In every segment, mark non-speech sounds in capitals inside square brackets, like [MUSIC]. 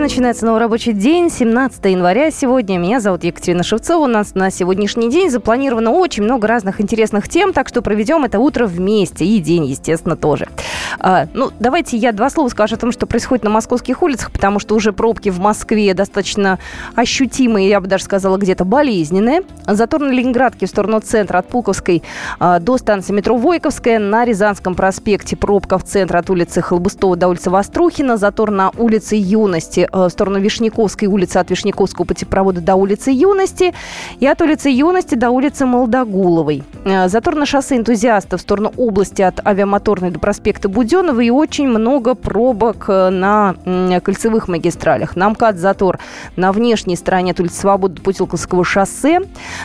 Здравствуйте, начинается новый рабочий день, 17 января сегодня. Меня зовут Екатерина Шевцова. У нас на сегодняшний день запланировано очень много разных интересных тем, так что проведем это утро вместе и день, естественно, тоже. А, ну, давайте я два слова скажу о том, что происходит на московских улицах, потому что уже пробки в Москве достаточно ощутимые, я бы даже сказала, где-то болезненные. Затор на Ленинградке в сторону центра от Пулковской а, до станции метро Войковская. На Рязанском проспекте пробка в центр от улицы Холбустова до улицы Вострухина. Затор на улице Юности в сторону Вишняковской улицы от Вишняковского путепровода до улицы Юности. И от улицы Юности до улицы Молдогуловой. А, затор на шоссе энтузиастов в сторону области от авиамоторной до проспекта Буденова и очень много пробок э, на кольцевых магистралях. На МКАД затор на внешней стороне от улицы Свободы до Путилковского шоссе.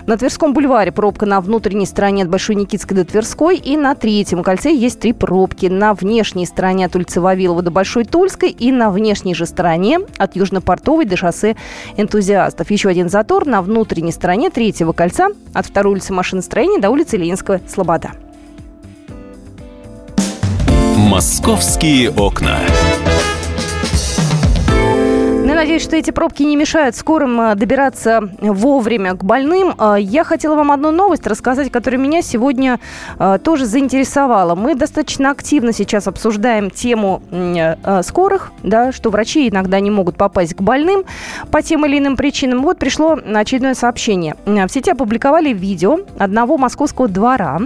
На Тверском бульваре пробка на внутренней стороне от Большой Никитской до Тверской. И на третьем кольце есть три пробки. На внешней стороне от улицы Вавилова до Большой Тульской и на внешней же стороне от Южно-Портовой до шоссе энтузиастов. Еще один затор на внутренней стороне третьего кольца от второй улицы машиностроения до улицы Ленинского Слобода. «Московские окна». Надеюсь, что эти пробки не мешают скорым э, добираться вовремя к больным. Э, я хотела вам одну новость рассказать, которая меня сегодня э, тоже заинтересовала. Мы достаточно активно сейчас обсуждаем тему скорых, да, что врачи иногда не могут попасть к больным по тем или иным причинам. Вот пришло очередное сообщение. В сети опубликовали видео одного московского двора.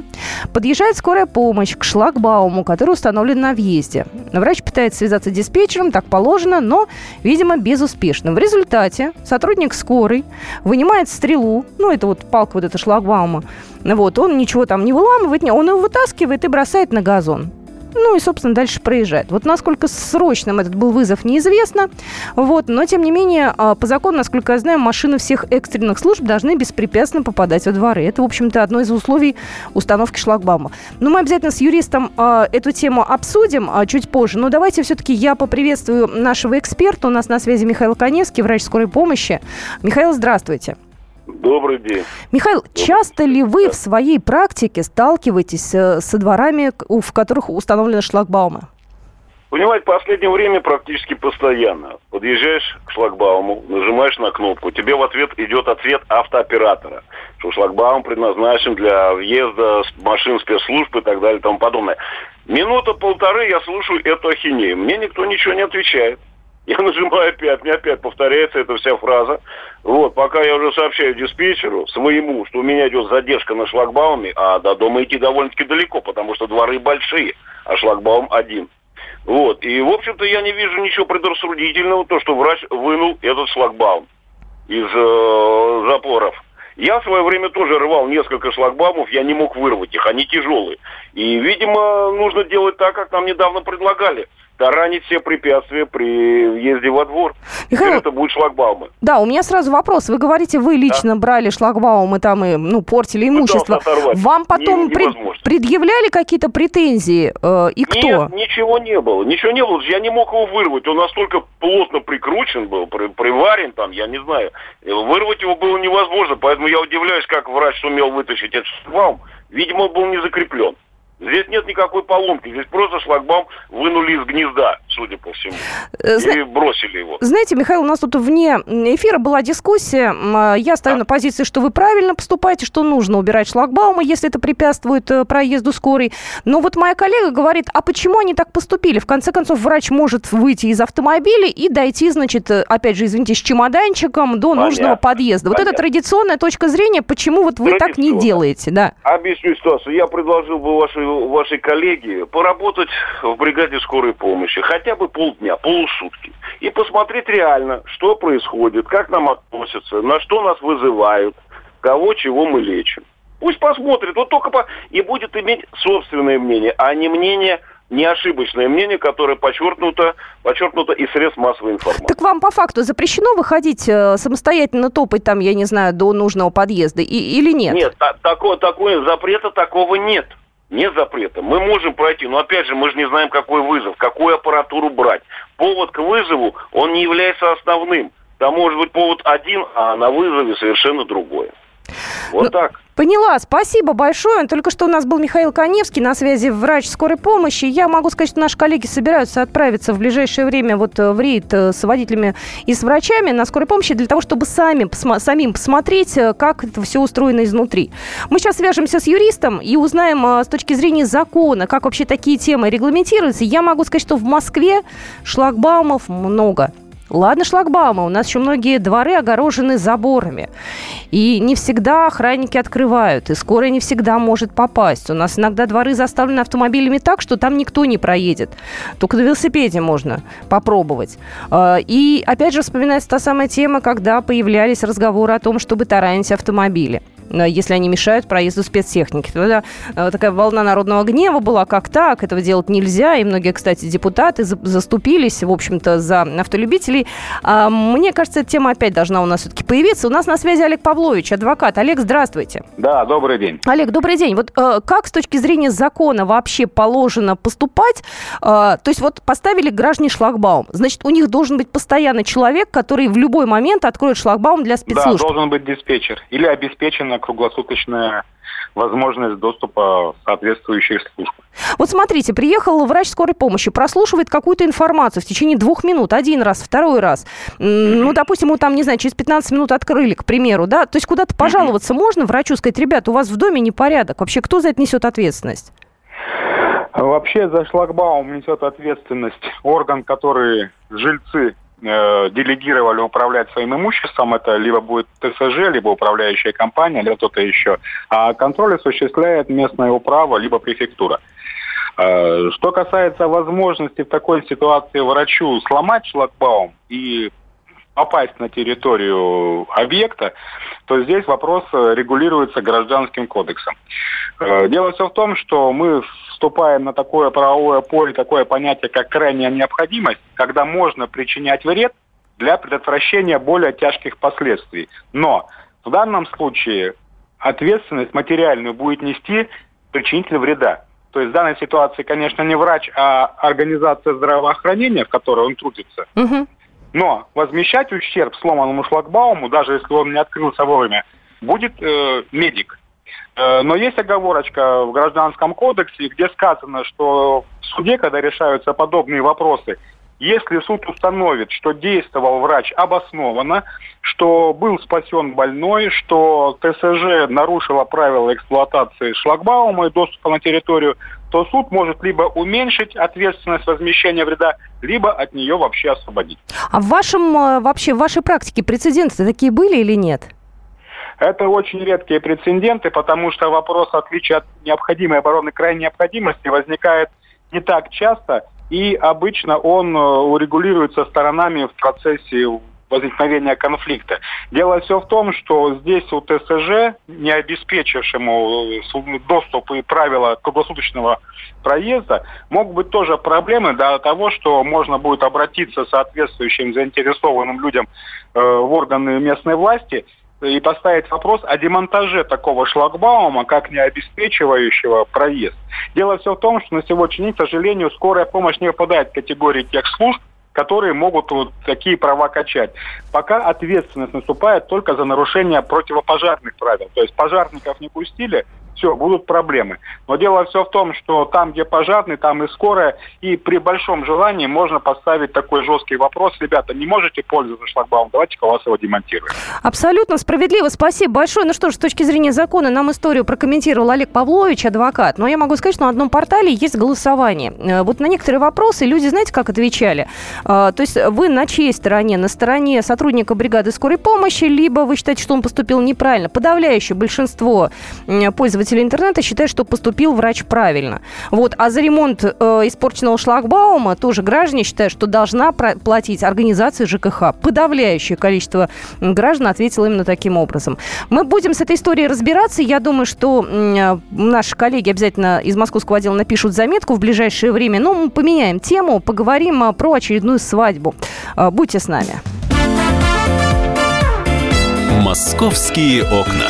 Подъезжает скорая помощь к шлагбауму, который установлен на въезде. Врач пытается связаться с диспетчером, так положено, но, видимо, безуспешно. В результате сотрудник скорой вынимает стрелу, ну, это вот палка вот эта шлагбаума, вот, он ничего там не выламывает, он его вытаскивает и бросает на газон. Ну и, собственно, дальше проезжает. Вот насколько срочным этот был вызов, неизвестно. Вот, но, тем не менее, а, по закону, насколько я знаю, машины всех экстренных служб должны беспрепятственно попадать во дворы. Это, в общем-то, одно из условий установки шлагбаума. Но мы обязательно с юристом э, эту тему обсудим э, чуть позже. Но давайте все-таки я поприветствую нашего эксперта. У нас на связи Михаил Коневский, врач скорой помощи. Михаил, здравствуйте. Добрый день. Михаил, Добрый часто день. ли вы да. в своей практике сталкиваетесь э, со дворами, в которых установлены шлагбаумы? Понимаете, в последнее время практически постоянно. Подъезжаешь к шлагбауму, нажимаешь на кнопку, тебе в ответ идет ответ автооператора, что шлагбаум предназначен для въезда машин спецслужб и так далее и тому подобное. Минута полторы я слушаю эту ахинею. Мне никто ничего не отвечает. Я [LAUGHS] нажимаю опять, мне опять повторяется эта вся фраза. Вот, пока я уже сообщаю диспетчеру своему, что у меня идет задержка на шлагбауме, а до дома идти довольно-таки далеко, потому что дворы большие, а шлагбаум один. Вот, и, в общем-то, я не вижу ничего предрассудительного, то, что врач вынул этот шлагбаум из э, запоров. Я в свое время тоже рвал несколько шлагбаумов, я не мог вырвать их, они тяжелые. И, видимо, нужно делать так, как нам недавно предлагали – таранить все препятствия при въезде во двор. Михаил, Теперь это будет шлагбаумы. Да, у меня сразу вопрос. Вы говорите, вы лично да? брали шлагбаумы там и ну, портили имущество. Вам потом не, пред, предъявляли какие-то претензии? Э, и кто? Нет, ничего не было. Ничего не было. Я не мог его вырвать. Он настолько плотно прикручен был, при, приварен там, я не знаю. Вырвать его было невозможно. Поэтому я удивляюсь, как врач сумел вытащить этот шлагбаум. Видимо, он был не закреплен. Здесь нет никакой поломки. Здесь просто шлагбаум вынули из гнезда, судя по всему. Э, зна... И бросили его. Знаете, Михаил, у нас тут вне эфира была дискуссия. А, я стою а? на позиции, что вы правильно поступаете, что нужно убирать шлагбаумы, если это препятствует э, проезду скорой. Но вот моя коллега говорит, а почему они так поступили? В конце концов, врач может выйти из автомобиля и дойти, значит, э, опять же, извините, с чемоданчиком до Понятно. нужного подъезда. Вот это традиционная точка зрения, почему вот вы так не делаете? Да. Объясню ситуацию. Я предложил бы вашей вашей коллеги поработать в бригаде скорой помощи хотя бы полдня, полусутки. И посмотреть реально, что происходит, как нам относятся, на что нас вызывают, кого чего мы лечим. Пусть посмотрит, вот только по... и будет иметь собственное мнение, а не мнение не ошибочное мнение, которое подчеркнуто, подчеркнуто из средств массовой информации. Так вам по факту запрещено выходить э, самостоятельно топать там, я не знаю, до нужного подъезда и, или нет? Нет, та, такого, такого запрета такого нет. Нет запрета. Мы можем пройти, но опять же, мы же не знаем, какой вызов, какую аппаратуру брать. Повод к вызову, он не является основным. там может быть повод один, а на вызове совершенно другой. Вот ну, так. Поняла, спасибо большое. Только что у нас был Михаил Коневский, на связи врач скорой помощи. Я могу сказать, что наши коллеги собираются отправиться в ближайшее время вот э, в рейд э, с водителями и с врачами на скорой помощи для того, чтобы сами, посма- самим посмотреть, э, как это все устроено изнутри. Мы сейчас свяжемся с юристом и узнаем с точки зрения закона, как вообще такие темы регламентируются. Я могу сказать, что в Москве шлагбаумов много. Ладно, шлагбаумы. У нас еще многие дворы огорожены заборами. И не всегда охранники открывают. И скорая не всегда может попасть. У нас иногда дворы заставлены автомобилями так, что там никто не проедет. Только на велосипеде можно попробовать. А, и опять же вспоминается та самая тема, когда появлялись разговоры о том, чтобы таранить автомобили. Э, если они мешают проезду спецтехники. Тогда э, такая волна народного гнева была, как так, этого делать нельзя. И многие, кстати, депутаты заступились, в общем-то, за автолюбителей. А, мне кажется, эта тема опять должна у нас все-таки появиться. У нас на связи Олег Павлович, адвокат. Олег, здравствуйте. Да, добрый день. Олег, добрый день. Вот э, как с точки зрения закона вообще положено поступать? То есть вот поставили граждане шлагбаум. Значит, у них должен быть постоянно человек, который в любой момент откроет шлагбаум для спецслужб. Да, должен быть диспетчер. Или обеспечено круглосуточная возможность доступа соответствующих служб. Вот смотрите, приехал врач скорой помощи, прослушивает какую-то информацию в течение двух минут, один раз, второй раз. Ну, допустим, ему там, не знаю, через 15 минут открыли, к примеру, да? То есть куда-то пожаловаться можно врачу, сказать, ребята, у вас в доме непорядок. Вообще, кто за это несет ответственность? Вообще за шлагбаум несет ответственность орган, который жильцы э, делегировали управлять своим имуществом, это либо будет ТСЖ, либо управляющая компания, либо кто-то еще. А контроль осуществляет местная управа, либо префектура. Э, что касается возможности в такой ситуации врачу сломать шлагбаум и попасть на территорию объекта, то здесь вопрос э, регулируется гражданским кодексом. Э, дело все в том, что мы вступаем на такое правовое поле, такое понятие, как крайняя необходимость, когда можно причинять вред для предотвращения более тяжких последствий. Но в данном случае ответственность материальную будет нести причинитель вреда. То есть в данной ситуации, конечно, не врач, а организация здравоохранения, в которой он трудится. Угу. Но возмещать ущерб сломанному шлагбауму, даже если он не открылся вовремя, будет э, медик. Э, но есть оговорочка в Гражданском кодексе, где сказано, что в суде, когда решаются подобные вопросы, если суд установит, что действовал врач обоснованно, что был спасен больной, что ТСЖ нарушила правила эксплуатации шлагбаума и доступа на территорию, то суд может либо уменьшить ответственность возмещения вреда, либо от нее вообще освободить. А в вашем э, вообще в вашей практике прецеденты такие были или нет? Это очень редкие прецеденты, потому что вопрос отличия от необходимой обороны крайней необходимости возникает не так часто, и обычно он э, урегулируется сторонами в процессе возникновения конфликта. Дело все в том, что здесь у ТСЖ, не обеспечившему э, доступ и правила круглосуточного проезда, могут быть тоже проблемы до того, что можно будет обратиться соответствующим заинтересованным людям э, в органы местной власти и поставить вопрос о демонтаже такого шлагбаума, как не обеспечивающего проезд. Дело все в том, что на сегодняшний день, к сожалению, скорая помощь не попадает в категории тех служб, которые могут вот такие права качать. Пока ответственность наступает только за нарушение противопожарных правил. То есть пожарников не пустили, все, будут проблемы. Но дело все в том, что там, где пожарный, там и скорая, и при большом желании можно поставить такой жесткий вопрос. Ребята, не можете пользоваться шлагбаумом, давайте-ка вас его демонтируем. Абсолютно справедливо, спасибо большое. Ну что ж, с точки зрения закона нам историю прокомментировал Олег Павлович, адвокат. Но я могу сказать, что на одном портале есть голосование. Э, вот на некоторые вопросы люди, знаете, как отвечали? Э, то есть вы на чьей стороне? На стороне сотрудника бригады скорой помощи, либо вы считаете, что он поступил неправильно? Подавляющее большинство пользователей пользователи интернета считают, что поступил врач правильно. Вот. А за ремонт э, испорченного шлагбаума тоже граждане считают, что должна платить организация ЖКХ. Подавляющее количество граждан ответило именно таким образом. Мы будем с этой историей разбираться. Я думаю, что э, наши коллеги обязательно из московского отдела напишут заметку в ближайшее время. Но мы поменяем тему, поговорим э, про очередную свадьбу. Э, будьте с нами. Московские окна.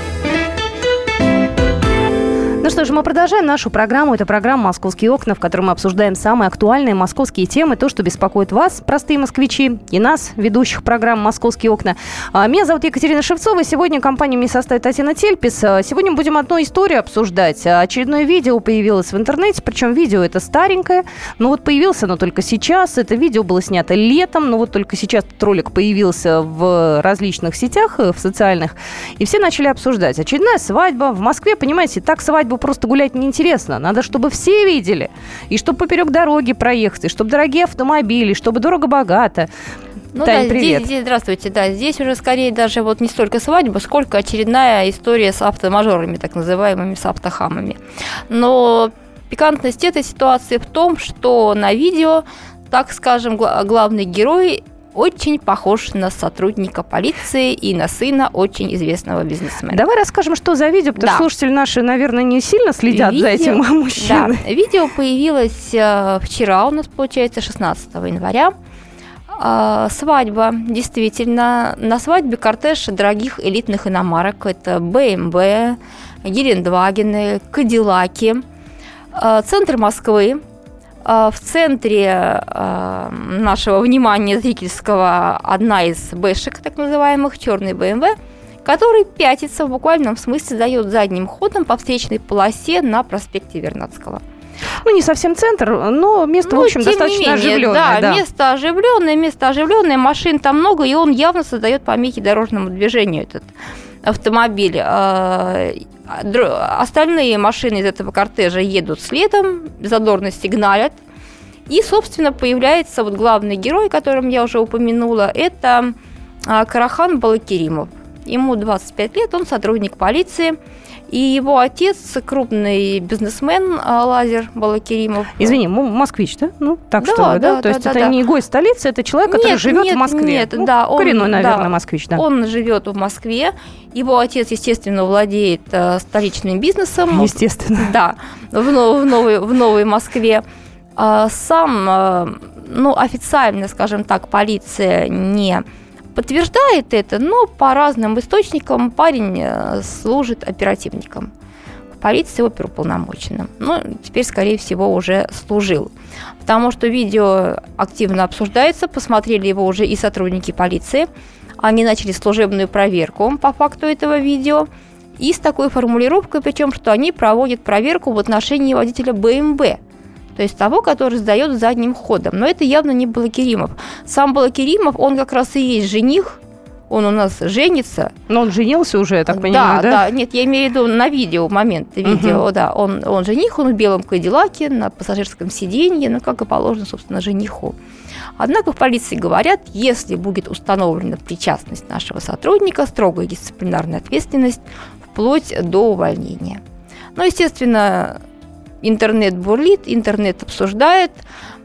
Ну что ж, мы продолжаем нашу программу. Это программа «Московские окна», в которой мы обсуждаем самые актуальные московские темы, то, что беспокоит вас, простые москвичи, и нас, ведущих программ «Московские окна». А, меня зовут Екатерина Шевцова. Сегодня компания мне составит Татьяна Тельпис. А, сегодня будем одну историю обсуждать. А, очередное видео появилось в интернете, причем видео это старенькое, но вот появилось оно только сейчас. Это видео было снято летом, но вот только сейчас ролик появился в различных сетях, э, в социальных, и все начали обсуждать. Очередная свадьба в Москве, понимаете, так свадьба свадьбу просто гулять неинтересно. Надо, чтобы все видели. И чтобы поперек дороги проехать, и чтобы дорогие автомобили, чтобы дорого-богато. Ну Тань, да, привет. Здесь, здесь, здравствуйте, да, здесь уже скорее даже вот не столько свадьба, сколько очередная история с автомажорами, так называемыми, с автохамами. Но пикантность этой ситуации в том, что на видео, так скажем, главный герой очень похож на сотрудника полиции и на сына очень известного бизнесмена. Давай расскажем, что за видео, потому да. что слушатели наши, наверное, не сильно следят видео, за этим [LAUGHS] мужчиной. Да. Видео появилось э, вчера, у нас получается 16 января. Э, свадьба, действительно. На свадьбе кортеж дорогих элитных иномарок. Это BMW, Гелендвагены, Кадиллаки. Э, центр Москвы, а, в центре а, нашего внимания зрительского одна из бэшек, так называемых, черный BMW, который пятится в буквальном смысле, дает задним ходом по встречной полосе на проспекте Вернадского. Ну, не совсем центр, но место, ну, в общем, достаточно менее, оживленное. Да, да, место оживленное, место оживленное, машин там много, и он явно создает помехи дорожному движению, этот автомобиль. А, остальные машины из этого кортежа едут следом, задорно сигналят. И, собственно, появляется вот главный герой, которым я уже упомянула, это а, Карахан Балакиримов. Ему 25 лет, он сотрудник полиции. И его отец крупный бизнесмен а, Лазер Балакиримов. Извини, москвич, да? Ну, так да, что да? да? То да, есть да, это да. не гость столицы, это человек, который нет, живет нет, в Москве. Нет, ну, да. Он, коренной, наверное, да, москвич, да. Он живет в Москве. Его отец, естественно, владеет э, столичным бизнесом. Естественно. Да, в, в, новой, в Новой Москве. А, сам, э, ну, официально, скажем так, полиция не подтверждает это, но по разным источникам парень э, служит оперативником. Полиции оперуполномоченным. Ну, теперь, скорее всего, уже служил. Потому что видео активно обсуждается, посмотрели его уже и сотрудники полиции. Они начали служебную проверку по факту этого видео. И с такой формулировкой, причем, что они проводят проверку в отношении водителя БМВ – то есть того, который сдает задним ходом. Но это явно не Балакиримов. Сам Балакиримов, он как раз и есть жених, он у нас женится. Но он женился уже, я так понимаю, да? Да, да. Нет, я имею в виду на видео, момент видео, угу. да. Он, он жених, он в белом кадиллаке, на пассажирском сиденье, ну, как и положено, собственно, жениху. Однако в полиции говорят, если будет установлена причастность нашего сотрудника, строгая дисциплинарная ответственность, вплоть до увольнения. Ну, естественно, интернет бурлит, интернет обсуждает.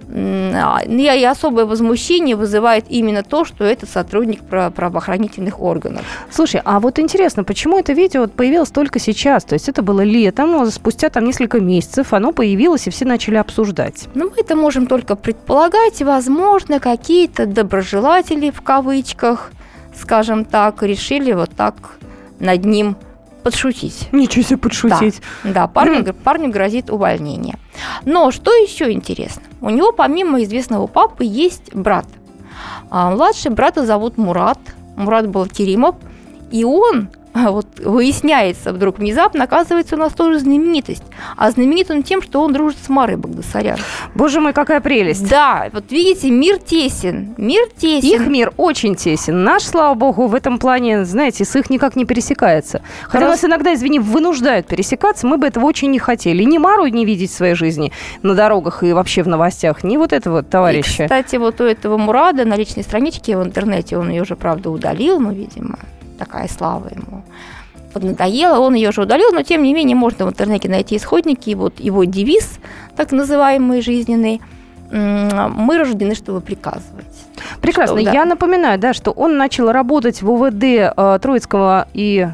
А, и особое возмущение вызывает именно то, что это сотрудник правоохранительных органов. Слушай, а вот интересно, почему это видео появилось только сейчас? То есть это было летом, спустя там несколько месяцев оно появилось, и все начали обсуждать. Ну, мы это можем только предполагать. Возможно, какие-то доброжелатели, в кавычках, скажем так, решили вот так над ним подшутить. Ничего себе подшутить. Да, да парню, mm. парню грозит увольнение. Но что еще интересно? У него помимо известного папы есть брат. А, младший брата зовут Мурат. Мурат был Керимов. И он вот выясняется вдруг внезапно, оказывается, у нас тоже знаменитость. А знаменит он тем, что он дружит с Марой Багдасарян. Боже мой, какая прелесть. Да, вот видите, мир тесен. Мир тесен. Их мир очень тесен. Наш, слава богу, в этом плане, знаете, с их никак не пересекается. Хотя Раз... нас иногда, извини, вынуждают пересекаться, мы бы этого очень не хотели. Ни Мару не видеть в своей жизни на дорогах и вообще в новостях, ни вот этого товарища. И, кстати, вот у этого Мурада на личной страничке в интернете, он ее уже, правда, удалил, но, видимо, такая слава ему. поднадоело, он ее уже удалил, но тем не менее можно в интернете найти исходники, вот его девиз, так называемый жизненный, мы рождены, чтобы приказывать. Прекрасно. Что, да. Я напоминаю, да, что он начал работать в УВД э, Троицкого и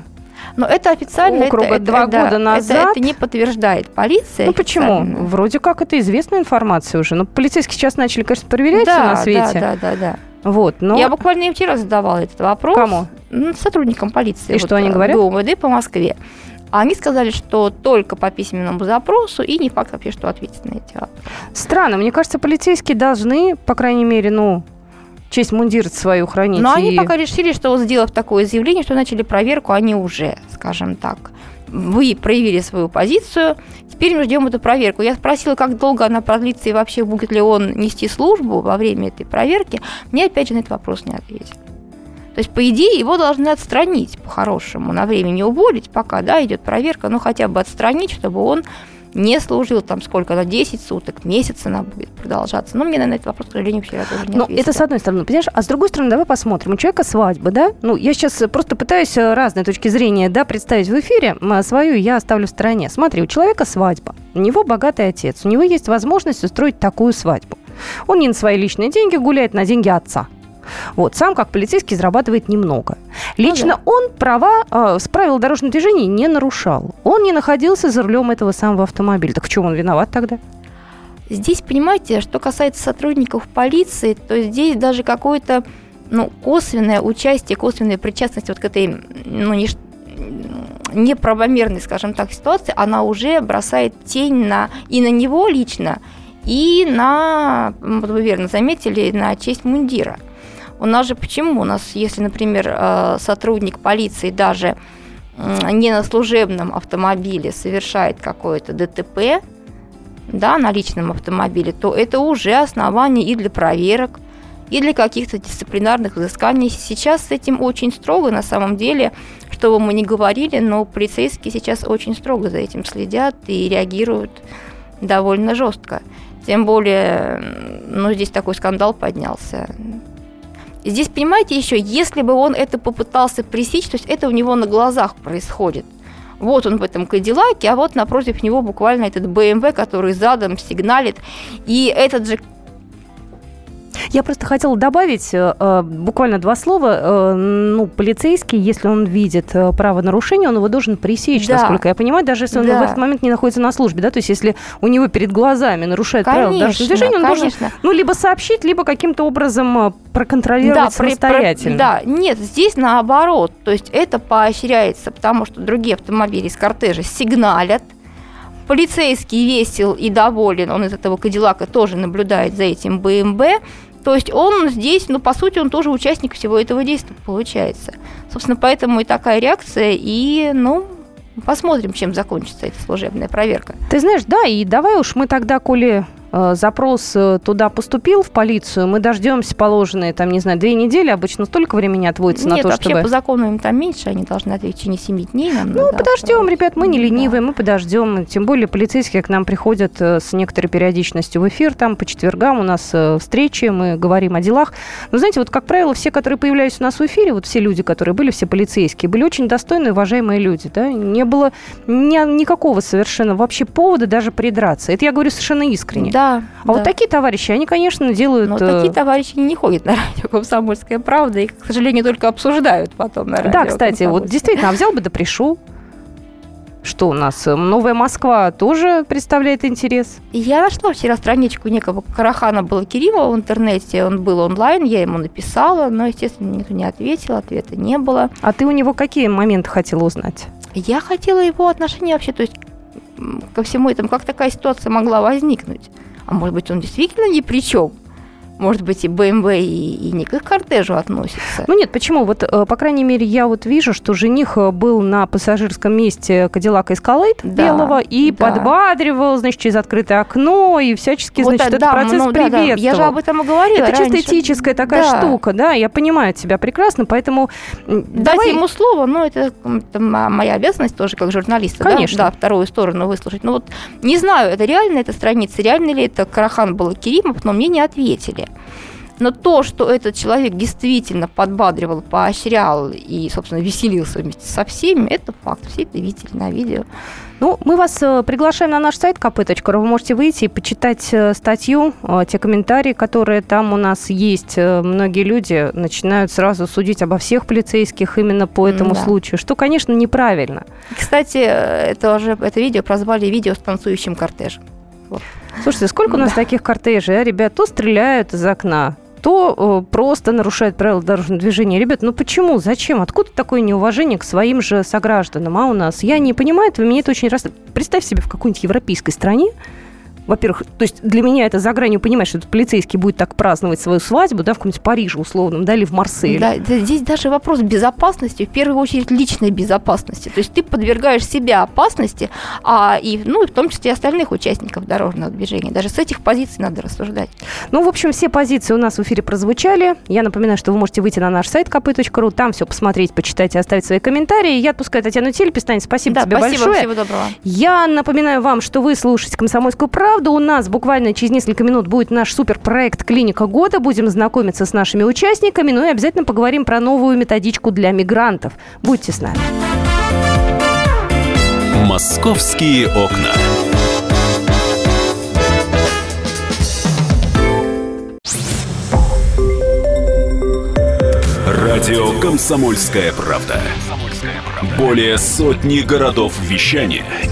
но это официально округа это, два это, года да, назад. Это, это не подтверждает полиция. Ну почему? Вроде как это известная информация уже. Но полицейские сейчас начали, конечно, проверять да, все на свете. Да, да, да, да. Вот, но... Я буквально и вчера задавала этот вопрос. Кому? Сотрудникам полиции. И вот, что они говорят? ГУМВД по Москве. Они сказали, что только по письменному запросу, и не факт вообще, что ответят на эти вопросы. Странно. Мне кажется, полицейские должны, по крайней мере, ну, честь мундир свою хранить. Но и... они пока решили, что, сделав такое заявление, что начали проверку, они уже, скажем так, вы проявили свою позицию, теперь мы ждем эту проверку. Я спросила, как долго она продлится и вообще будет ли он нести службу во время этой проверки. Мне опять же на этот вопрос не ответили. То есть, по идее, его должны отстранить по-хорошему, на время не уволить, пока да, идет проверка, но хотя бы отстранить, чтобы он не служил там сколько, на 10 суток, месяц она будет продолжаться. Но мне на этот вопрос, к сожалению, вчера тоже не Ну, это с одной стороны, понимаешь? А с другой стороны, давай посмотрим. У человека свадьба, да? Ну, я сейчас просто пытаюсь э, разные точки зрения, да, представить в эфире. Свою я оставлю в стороне. Смотри, у человека свадьба. У него богатый отец. У него есть возможность устроить такую свадьбу. Он не на свои личные деньги гуляет, на деньги отца. Вот, сам как полицейский зарабатывает немного. Лично ну, да. он права э, с правил дорожного движения не нарушал. Он не находился за рулем этого самого автомобиля. Так в чем он виноват тогда? Здесь, понимаете, что касается сотрудников полиции, то здесь даже какое-то ну, косвенное участие, косвенная причастность вот к этой ну, не, неправомерной, скажем так, ситуации, она уже бросает тень на, и на него лично, и на, вот вы верно заметили, на честь мундира. У нас же почему? У нас, если, например, э, сотрудник полиции даже не на служебном автомобиле совершает какое-то ДТП, да, на личном автомобиле, то это уже основание и для проверок, и для каких-то дисциплинарных взысканий. Сейчас с этим очень строго, на самом деле, что бы мы ни говорили, но полицейские сейчас очень строго за этим следят и реагируют довольно жестко. Тем более, ну, здесь такой скандал поднялся. Здесь, понимаете, еще, если бы он это попытался пресечь, то есть это у него на глазах происходит. Вот он в этом Кадиллаке, а вот напротив него буквально этот БМВ, который задом сигналит. И этот же я просто хотела добавить э, э, буквально два слова. Э, ну, полицейский, если он видит э, правонарушение, он его должен пресечь, да. насколько я понимаю, даже если он да. в этот момент не находится на службе, да, то есть если у него перед глазами нарушает конечно, правила дорожного движения, он конечно. должен, ну, либо сообщить, либо каким-то образом э, проконтролировать да, самостоятельно. При, да, нет, здесь наоборот, то есть это поощряется, потому что другие автомобили из кортежа сигналят, полицейский весел и доволен, он из этого Кадиллака тоже наблюдает за этим БМВ, то есть он здесь, ну, по сути, он тоже участник всего этого действия, получается. Собственно, поэтому и такая реакция, и, ну, посмотрим, чем закончится эта служебная проверка. Ты знаешь, да, и давай уж мы тогда, коли запрос э, туда поступил в полицию, мы дождемся положенные, там, не знаю, две недели, обычно столько времени отводится Нет, на то, вообще чтобы... по закону им там меньше, они должны ответить в течение 7 дней. Нам ну, подождем, ребят, мы не ленивые, да. мы подождем. Тем более полицейские к нам приходят э, с некоторой периодичностью в эфир, там по четвергам у нас встречи, мы говорим о делах. Но знаете, вот, как правило, все, которые появлялись у нас в эфире, вот все люди, которые были, все полицейские, были очень достойные, уважаемые люди, да, не было ни, никакого совершенно вообще повода даже придраться. Это я говорю совершенно искренне. Да, а да. вот такие товарищи, они, конечно, делают... Но такие э, товарищи не ходят на [LAUGHS] радио «Комсомольская правда» и, к сожалению, только обсуждают потом на радио Да, кстати, вот действительно, а взял бы да пришел. Что у нас? Новая Москва тоже представляет интерес? Я нашла вчера страничку некого Карахана Балакирилова в интернете. Он был онлайн, я ему написала, но, естественно, никто не ответил, ответа не было. А ты у него какие моменты хотела узнать? Я хотела его отношения вообще, то есть ко всему этому, как такая ситуация могла возникнуть. Может быть, он действительно ни при чем? Может быть, и BMW, и, и не к их кортежу относится. Ну нет, почему? Вот, э, по крайней мере, я вот вижу, что жених э, был на пассажирском месте Кадиллака Эскалейт да, белого и да. подбадривал, значит, через открытое окно и всячески, вот, значит, да, этот процесс ну, приветствовал. Да, да. Я же об этом и говорила Это раньше. чисто этическая такая да. штука, да, я понимаю тебя прекрасно, поэтому... Дать давай... ему слово, ну, это, это моя обязанность тоже как журналиста, Конечно. Да, да, вторую сторону выслушать. Ну вот, не знаю, это реально эта страница, реально ли это Карахан был Керимов, но мне не ответили. Но то, что этот человек действительно подбадривал, поощрял и, собственно, веселился вместе со всеми, это факт. Все это видели на видео. Ну, мы вас э, приглашаем на наш сайт kp.ru. Вы можете выйти и почитать э, статью, э, те комментарии, которые там у нас есть. Многие люди начинают сразу судить обо всех полицейских именно по этому да. случаю, что, конечно, неправильно. Кстати, это уже это видео прозвали видео с танцующим кортежем. Вот. Слушайте, сколько у нас да. таких кортежей, а, ребят? То стреляют из окна, то просто нарушает правила дорожного движения. Ребят, ну почему? Зачем? Откуда такое неуважение к своим же согражданам? А у нас? Я не понимаю этого, меня это очень раз... Представь себе в какой-нибудь европейской стране, во-первых, то есть для меня это за гранью понимать, что этот полицейский будет так праздновать свою свадьбу, да, в каком-нибудь Париже условном, да, или в Марселе. Да, здесь даже вопрос безопасности, в первую очередь личной безопасности. То есть ты подвергаешь себя опасности, а и, ну, в том числе и остальных участников дорожного движения. Даже с этих позиций надо рассуждать. Ну, в общем, все позиции у нас в эфире прозвучали. Я напоминаю, что вы можете выйти на наш сайт kp.ru, там все посмотреть, почитать и оставить свои комментарии. Я отпускаю Татьяну Телепи. спасибо да, тебе спасибо, большое. Всего доброго. Я напоминаю вам, что вы слушаете «Комсомольскую правду» правда, у нас буквально через несколько минут будет наш суперпроект «Клиника года». Будем знакомиться с нашими участниками, ну и обязательно поговорим про новую методичку для мигрантов. Будьте с нами. «Московские окна». Радио «Комсомольская правда». Более сотни городов вещания –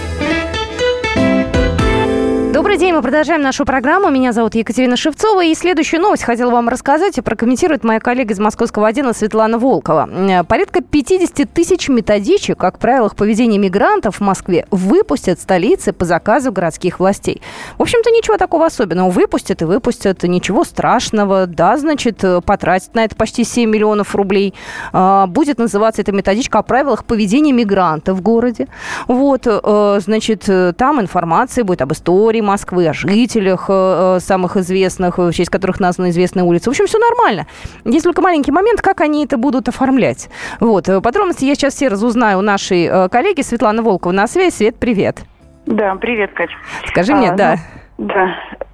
День, мы продолжаем нашу программу. Меня зовут Екатерина Шевцова. И следующую новость хотела вам рассказать и прокомментирует моя коллега из московского отдела Светлана Волкова. Э, порядка 50 тысяч методичек о правилах поведения мигрантов в Москве выпустят столицы по заказу городских властей. В общем-то, ничего такого особенного. Выпустят и выпустят. Ничего страшного. Да, значит, э, потратят на это почти 7 миллионов рублей. А, будет называться эта методичка о правилах поведения мигрантов в городе. Вот, э, значит, там информация будет об истории Москвы, о жителях э, э, самых известных, в честь которых названы известные улицы. В общем, все нормально. Есть только маленький момент, как они это будут оформлять. Вот. Э, подробности я сейчас все разузнаю у нашей коллеги Светланы Волкова на связи. Свет, привет. Да, привет, Кать. Скажи а, мне, да. Ну, да, Э, э,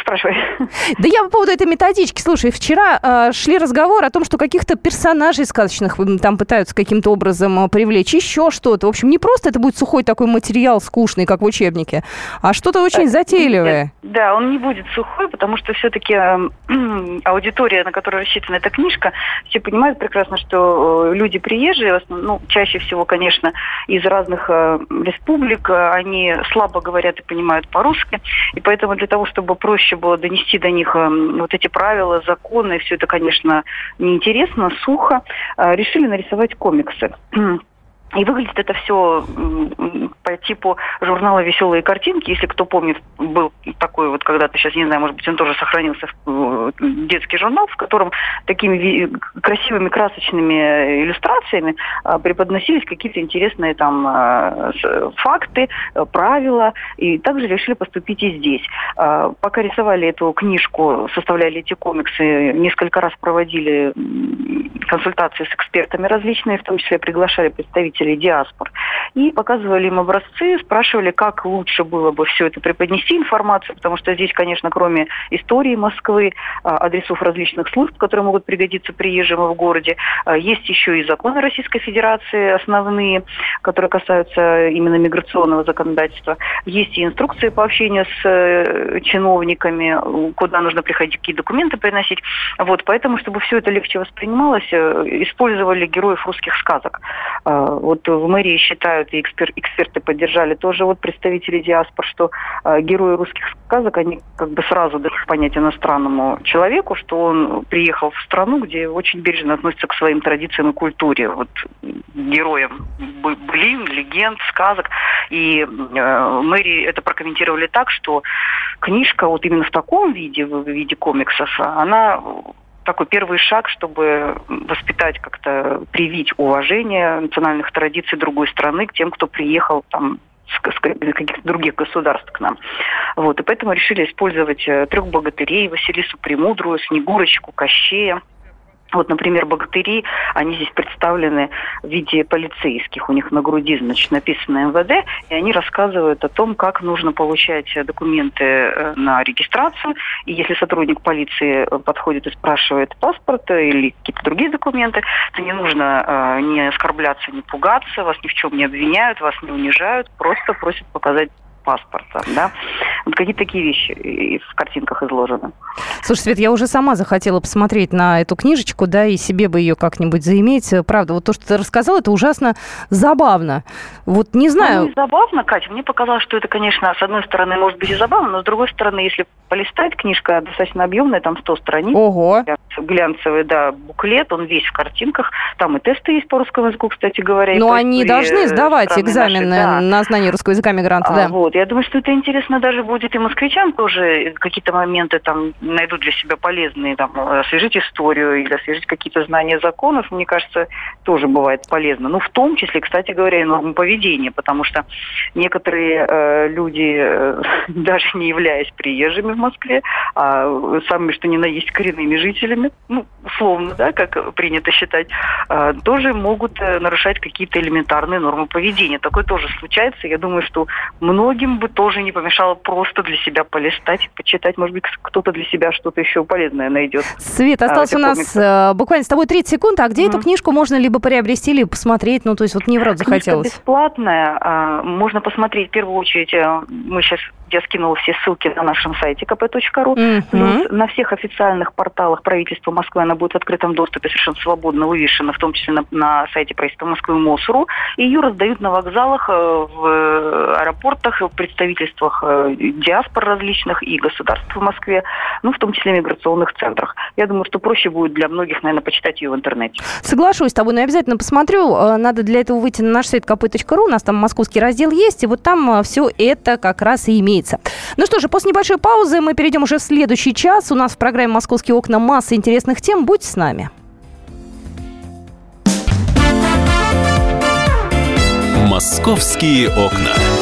спрашивай. [LAUGHS] Да я по поводу этой методички. Слушай, вчера э, шли разговоры о том, что каких-то персонажей сказочных там пытаются каким-то образом э, привлечь, еще что-то. В общем, не просто это будет сухой такой материал, скучный, как в учебнике, а что-то очень затейливое. Да, он не будет сухой, потому что все-таки э, [CLEARS THROAT] аудитория, на которую рассчитана эта книжка, все понимают прекрасно, что люди приезжие, ну, чаще всего, конечно, из разных э, республик, они слабо говорят и понимают по-русски, и поэтому для того, чтобы проще было донести до них эм, вот эти правила, законы, все это, конечно, неинтересно, сухо, э, решили нарисовать комиксы. [CLEARS THROAT] И выглядит это все по типу журнала «Веселые картинки». Если кто помнит, был такой вот когда-то, сейчас не знаю, может быть, он тоже сохранился, э, детский журнал, в котором такими красивыми красочными иллюстрациями а, преподносились какие-то интересные там а, факты, правила. И также решили поступить и здесь. А, пока рисовали эту книжку, составляли эти комиксы, несколько раз проводили консультации с экспертами различные, в том числе приглашали представителей представителей диаспор. И показывали им образцы, спрашивали, как лучше было бы все это преподнести информацию, потому что здесь, конечно, кроме истории Москвы, а, адресов различных служб, которые могут пригодиться приезжим в городе, а, есть еще и законы Российской Федерации основные, которые касаются именно миграционного законодательства. Есть и инструкции по общению с э, чиновниками, куда нужно приходить, какие документы приносить. Вот, поэтому, чтобы все это легче воспринималось, э, использовали героев русских сказок. Вот в мэрии считают, и экспер, эксперты поддержали тоже вот представители диаспор, что э, герои русских сказок, они как бы сразу дают понять иностранному человеку, что он приехал в страну, где очень бережно относятся к своим традициям и культуре. Вот героям былин, легенд, сказок. И э, мэрии это прокомментировали так, что книжка вот именно в таком виде, в виде комиксов, она такой первый шаг, чтобы воспитать как-то, привить уважение национальных традиций другой страны к тем, кто приехал там из каких-то других государств к нам. Вот, и поэтому решили использовать э, трех богатырей, Василису Премудрую, Снегурочку, Кощея, вот, например, богатыри, они здесь представлены в виде полицейских. У них на груди, значит, написано МВД, и они рассказывают о том, как нужно получать документы э, на регистрацию. И если сотрудник полиции э, подходит и спрашивает паспорт или какие-то другие документы, то не нужно э, не оскорбляться, не пугаться, вас ни в чем не обвиняют, вас не унижают, просто просят показать паспорта, да. Вот какие-то такие вещи в картинках изложены. Слушай, Свет, я уже сама захотела посмотреть на эту книжечку, да, и себе бы ее как-нибудь заиметь. Правда, вот то, что ты рассказал, это ужасно забавно. Вот не знаю... Ну, забавно, Катя. Мне показалось, что это, конечно, с одной стороны, может быть и забавно, но с другой стороны, если полистать, книжка достаточно объемная, там 100 страниц. Ого! Глянцевый, да, буклет, он весь в картинках. Там и тесты есть по русскому языку, кстати говоря. Но они должны сдавать экзамены наши, да. на знание русского языка мигранта, а, да. Вот, я думаю, что это интересно даже будет и москвичам тоже какие-то моменты там найдут для себя полезные, там, освежить историю или освежить какие-то знания законов, мне кажется, тоже бывает полезно. Ну, в том числе, кстати говоря, и нормы поведения, потому что некоторые э, люди, э, [LAUGHS] даже не являясь приезжими в Москве, а самыми, что ни на есть, коренными жителями, ну, условно, да, как принято считать, э, тоже могут э, нарушать какие-то элементарные нормы поведения. Такое тоже случается. Я думаю, что многим бы тоже не помешало просто для себя полистать, почитать. Может быть, кто-то для себя что-то еще полезное найдет. Свет, а, осталось а, у нас комиксах. буквально с тобой 30 секунд. А где mm-hmm. эту книжку можно либо приобрести, либо посмотреть? Ну, то есть вот мне в рот захотелось. Книжка бесплатная. А, можно посмотреть в первую очередь. Мы сейчас я скинула все ссылки на нашем сайте kp.ru. Mm-hmm. Плюс на всех официальных порталах правительства Москвы она будет в открытом доступе совершенно свободно вывешена, в том числе на, на сайте правительства Москвы МОСРУ. И ее раздают на вокзалах, э, в аэропортах, в представительствах э, диаспор различных и государств в Москве, ну, в том числе в миграционных центрах. Я думаю, что проще будет для многих, наверное, почитать ее в интернете. Соглашусь с тобой, но я обязательно посмотрю. Э, надо для этого выйти на наш сайт kp.ru, у нас там московский раздел есть, и вот там все это как раз и имеется имеется. Ну что же, после небольшой паузы мы перейдем уже в следующий час. У нас в программе «Московские окна» масса интересных тем. Будьте с нами. «Московские окна».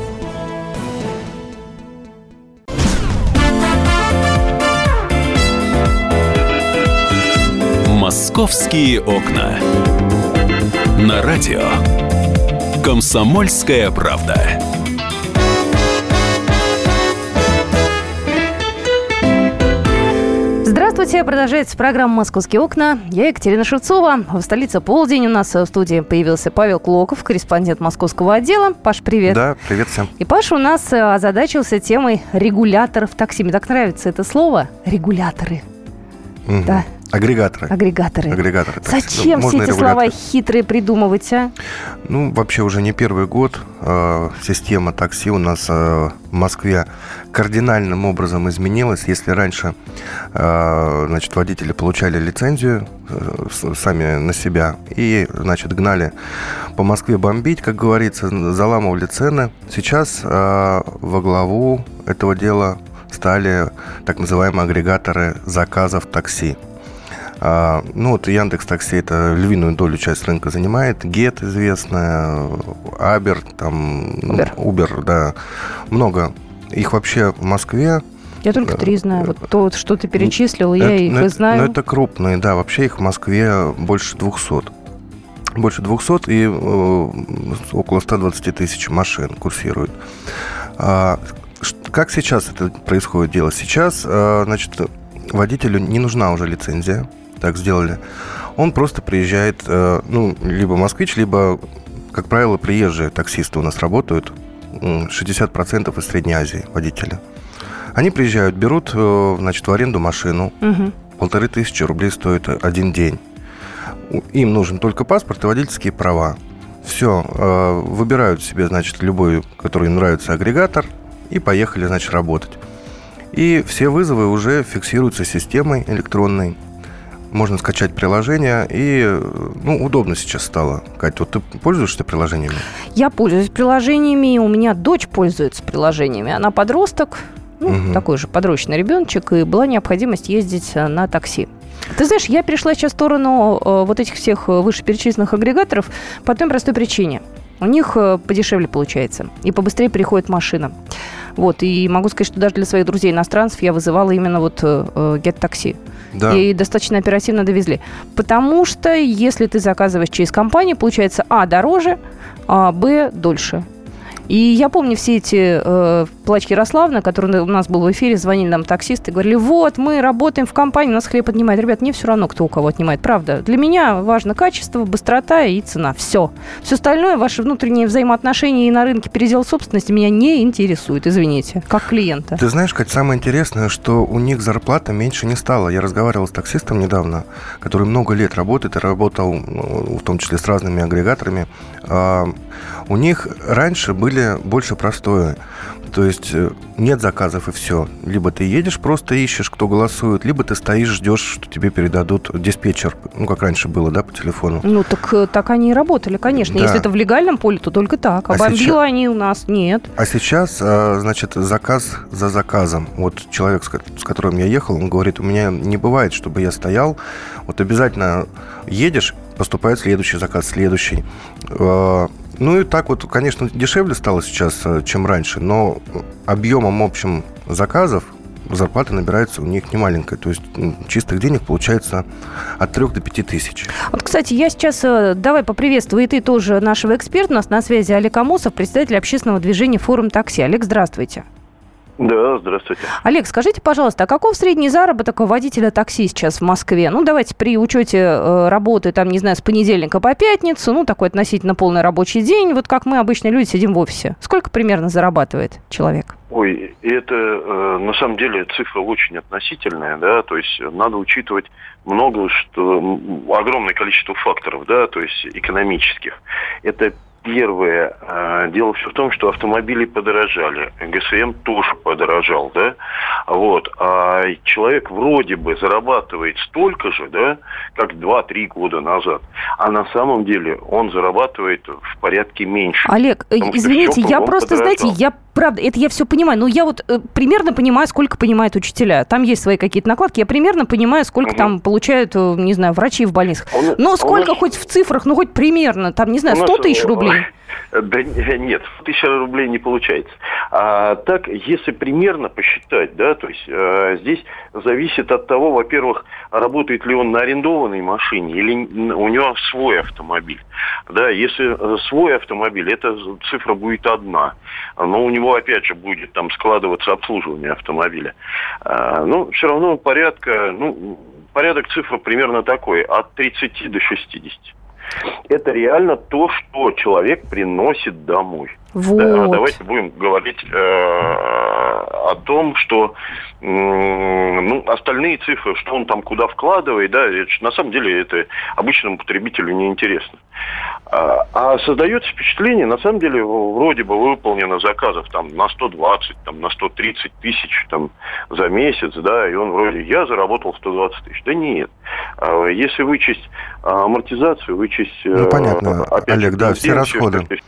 «Московские окна». На радио «Комсомольская правда». Здравствуйте, продолжается программа «Московские окна». Я Екатерина Шевцова. В столице полдень у нас в студии появился Павел Клоков, корреспондент московского отдела. Паш, привет. Да, привет всем. И Паша у нас озадачился темой регуляторов такси. Мне так нравится это слово «регуляторы». Угу. Да, Агрегаторы. Агрегаторы. Агрегаторы. Зачем все эти слова хитрые придумывать, а? Ну, вообще уже не первый год э, система такси у нас э, в Москве кардинальным образом изменилась. Если раньше э, значит, водители получали лицензию э, сами на себя и значит, гнали по Москве бомбить, как говорится, заламывали цены, сейчас э, во главу этого дела стали так называемые агрегаторы заказов такси. А, ну вот Яндекс Такси это львиную долю часть рынка занимает. Гет известная, Абер, там, Uber. Ну, Uber, да, много. Их вообще в Москве я только три знаю. Вот то, что ты перечислил, это, я их ну, и знаю. Ну, это крупные, да. Вообще их в Москве больше 200. Больше 200 и э, около 120 тысяч машин курсируют. А, как сейчас это происходит дело? Сейчас, а, значит, водителю не нужна уже лицензия так сделали. Он просто приезжает, э, ну, либо москвич, либо, как правило, приезжие таксисты у нас работают. 60% из Средней Азии водители. Они приезжают, берут, э, значит, в аренду машину. Мгм. Полторы тысячи рублей стоит один день. Им нужен только паспорт и водительские права. Все, выбирают себе, значит, любой, который им нравится, агрегатор, и поехали, значит, работать. И все вызовы уже фиксируются системой электронной. Можно скачать приложение, и, ну, удобно сейчас стало. Кать, вот ты пользуешься приложениями? Я пользуюсь приложениями, у меня дочь пользуется приложениями. Она подросток, ну, Мгм. такой же подрощенный ребеночек, и была необходимость ездить на такси. Ты знаешь, я перешла сейчас в сторону э, вот этих всех э, вышеперечисленных агрегаторов по той простой причине. У них э, подешевле получается, и побыстрее приходит машина. Вот, и могу сказать, что даже для своих друзей-иностранцев я вызывала именно вот э, э, Get Taxi. Да. И достаточно оперативно довезли. Потому что если ты заказываешь через компанию, получается, а, дороже, а, б, дольше. И я помню все эти э, плачки Ярославна, которые у нас был в эфире, звонили нам таксисты, говорили, вот, мы работаем в компании, у нас хлеб отнимает. Ребят, мне все равно, кто у кого отнимает, правда. Для меня важно качество, быстрота и цена. Все. Все остальное, ваши внутренние взаимоотношения и на рынке передел собственности меня не интересует, извините, как клиента. Ты знаешь, Кать, самое интересное, что у них зарплата меньше не стала. Я разговаривал с таксистом недавно, который много лет работает и работал, ну, в том числе с разными агрегаторами. А, У них раньше были больше простое. То есть э, нет заказов и все. Либо ты едешь, просто ищешь, кто голосует, либо ты стоишь, ждешь, что тебе передадут диспетчер. Ну, как раньше было, да, по телефону. Ну, так, э, так они и работали, конечно. Да. Если это в легальном поле, то только так. А, А бомбило сейчас- они у нас нет. А сейчас, а, значит, заказ за заказом. Вот человек, с которым я ехал, он говорит, у меня не бывает, чтобы я стоял. Вот обязательно едешь, поступает следующий заказ, следующий. Ну и так вот, конечно, дешевле стало сейчас, а, чем раньше, но объемом общим заказов зарплата набирается у них немаленькая. То есть чистых денег получается от 3 до 5 тысяч. Вот, кстати, я сейчас, э, давай поприветствую и ты тоже нашего эксперта. У нас на связи Олег Амосов, представитель общественного движения «Форум такси». Олег, здравствуйте. Да, здравствуйте. Олег, скажите, пожалуйста, а каков средний заработок у водителя такси сейчас в Москве? Ну, давайте при учете э, работы, там, не знаю, с понедельника по пятницу, ну, такой относительно полный рабочий день, вот как мы, обычные люди, сидим в офисе. Сколько примерно зарабатывает человек? Ой, это э, на самом деле цифра очень относительная, да, то есть надо учитывать много, что огромное количество факторов, да, то есть экономических. Это первое. Э, Дело все в том, что автомобили подорожали, ГСМ тоже подорожал, да, вот, а человек вроде бы зарабатывает столько же, да, как 2-3 года назад, а на самом деле он зарабатывает в порядке меньше. Олег, э, извините, я просто, знаете, подорожало. я правда, это я все понимаю, но я вот э, примерно понимаю, сколько понимают учителя. Там есть свои какие-то накладки, я примерно понимаю, сколько Мгм. там получают, э, не знаю, врачи в больницах. У Но сколько нас- хоть в цифрах, ну хоть примерно, там, не знаю, У нас, 100 тысяч рублей? Да не- нет, тысяча рублей не получается. А так, если примерно посчитать, да, то есть э, здесь зависит от того, во-первых, работает ли он на арендованной машине или у него свой автомобиль. Да, если э, свой автомобиль, эта цифра будет одна. Но у него, опять же, будет там складываться обслуживание автомобиля. А, ну, все равно порядка, ну, порядок цифр примерно такой, от 30 до 60. Это реально то, что человек приносит домой. Вот. Да, давайте будем говорить э, о том, что м, ну, остальные цифры, что он там куда вкладывает, да, это на самом деле это обычному потребителю неинтересно. А, а создается впечатление, на самом деле, вроде бы выполнено заказов там на 120, там, на 130 тысяч там, за месяц, да, и он вроде, я заработал 120 тысяч. Да нет. А, Если вычесть а, амортизацию, вычесть... Ну, э, понятно, опять же, Олег, да, все расходы. ты-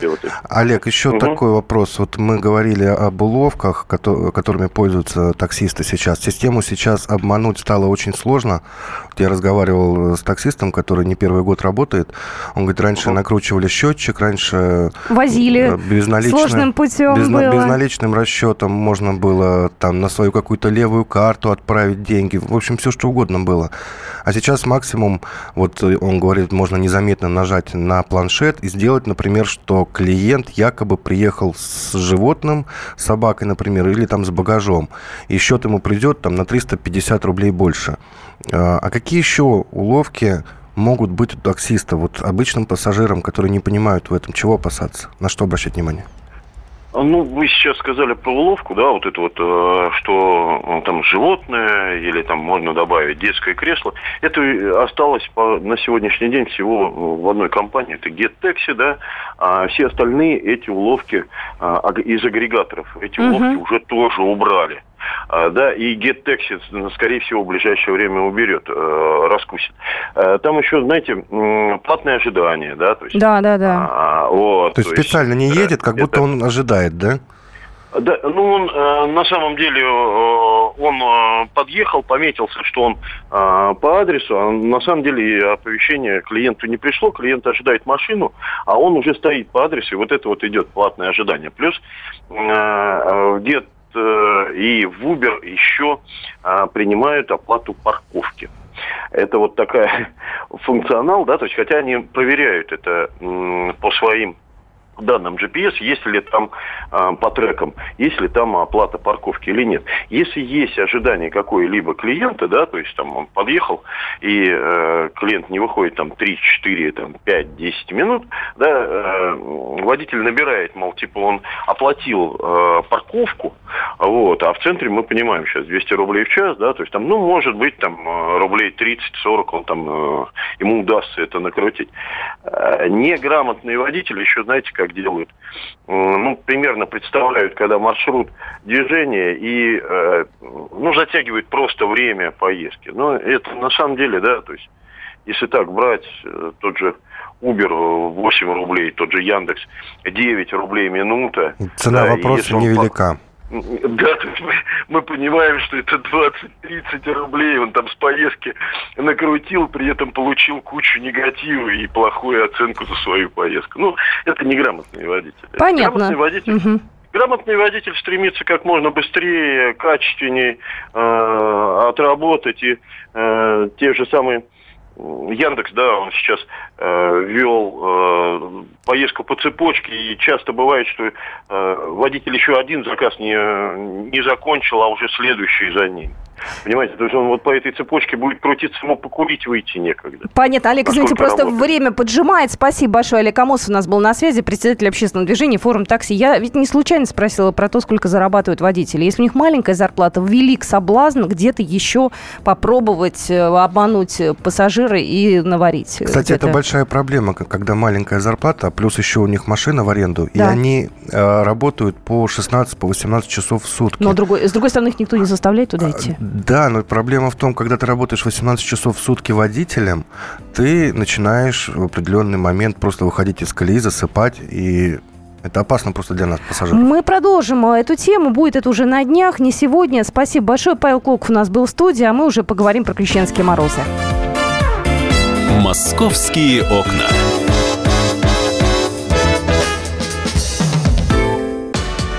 Олег, еще Мгм. такой вопрос. Вот мы говорили об уловках, кото- которыми пользуются таксисты сейчас. Систему сейчас обмануть стало очень сложно. Я разговаривал с таксистом, который не первый год работает. Он говорит, раньше Мгм. накручивали счетчик, раньше Возили э, безналичным, сложным путем безна- было. безналичным расчетом можно было там на свою какую-то левую карту отправить деньги. В общем, все что угодно было. А сейчас максимум, вот э, он говорит, можно незаметно нажать на планшет и сделать, например, что клиент якобы приехал с животным, с собакой, например, или там с багажом, и счет ему придет там на 350 рублей больше. А а какие еще уловки могут быть у таксиста, вот обычным пассажирам, которые не понимают в этом, чего опасаться, на что обращать внимание? Ну, вы сейчас сказали про уловку, да, вот это вот, э, что э, там животное или там можно добавить детское кресло. Это осталось по, на сегодняшний день всего в одной компании, это GetTaxi, да, а все остальные эти уловки а, из агрегаторов, эти угу. уловки уже тоже убрали. А, да, и GetTaxi, скорее всего, в ближайшее время уберет, э, раскусит. Э, там еще, знаете, платное ожидание, да, то есть... Да, да, да. А, вот, то есть то специально есть, не едет, как будто это... он ожидает, да? Да, ну он э, на самом деле э, он э, подъехал, пометился, что он э, по адресу, а на самом деле оповещение клиенту не пришло, клиент ожидает машину, а он уже стоит по адресу, и вот это вот идет платное ожидание. Плюс э, э где Э, и в Uber еще а, принимают оплату парковки. Это вот такая [LAUGHS] функционал, да, то есть хотя они проверяют это по своим данным GPS, есть ли там э, по трекам, есть ли там оплата парковки или нет. Если есть ожидание какой-либо клиента, да, то есть там он подъехал, и э, клиент не выходит там 3, 4, там, 5, 10 минут, да, э, водитель набирает, мол, типа он оплатил э, парковку, вот, а в центре мы понимаем сейчас 200 рублей в час, да, то есть там, ну, может быть, там э, рублей 30-40 он там, э, ему удастся это накрутить. Э, неграмотный водитель еще, знаете, как как делают, ну, примерно представляют, когда маршрут движения и, э, ну, затягивают просто время поездки. Но это на самом деле, да, то есть, если так брать, э, тот же Uber 8 рублей, тот же Яндекс 9 рублей минута. Цена да, вопроса невелика. Он да, то есть мы, мы понимаем, что это 20-30 рублей он там с поездки накрутил, при этом получил кучу негатива и плохую оценку за свою поездку. Ну, это неграмотный водитель. Понятно. Грамотный водитель, угу. грамотный водитель стремится как можно быстрее, качественнее э, отработать и э, те же самые Яндекс, да, он сейчас э, ввел э, поездку по цепочке, и часто бывает, что э, водитель еще один заказ не, не закончил, а уже следующий за ним. Понимаете, то есть он вот по этой цепочке будет крутиться, ему покурить выйти некогда. Понятно. Олег, извините, просто работает. время поджимает. Спасибо большое. Олег Амосов у нас был на связи, председатель общественного движения «Форум такси». Я ведь не случайно спросила про то, сколько зарабатывают водители. Если у них маленькая зарплата, велик соблазн где-то еще попробовать э, обмануть пассажира и наварить. Кстати, это большая проблема, когда маленькая зарплата, плюс еще у них машина в аренду, да. и они э, работают по 16-18 по часов в сутки. Но другой, с другой стороны, их никто не заставляет туда идти. Да, но проблема в том, когда ты работаешь 18 часов в сутки водителем, ты начинаешь в определенный момент просто выходить из колеи, засыпать, и это опасно просто для нас, пассажиров. Мы продолжим эту тему. Будет это уже на днях, не сегодня. Спасибо большое. Павел Клоков у нас был в студии, а мы уже поговорим про крещенские морозы. «Московские окна».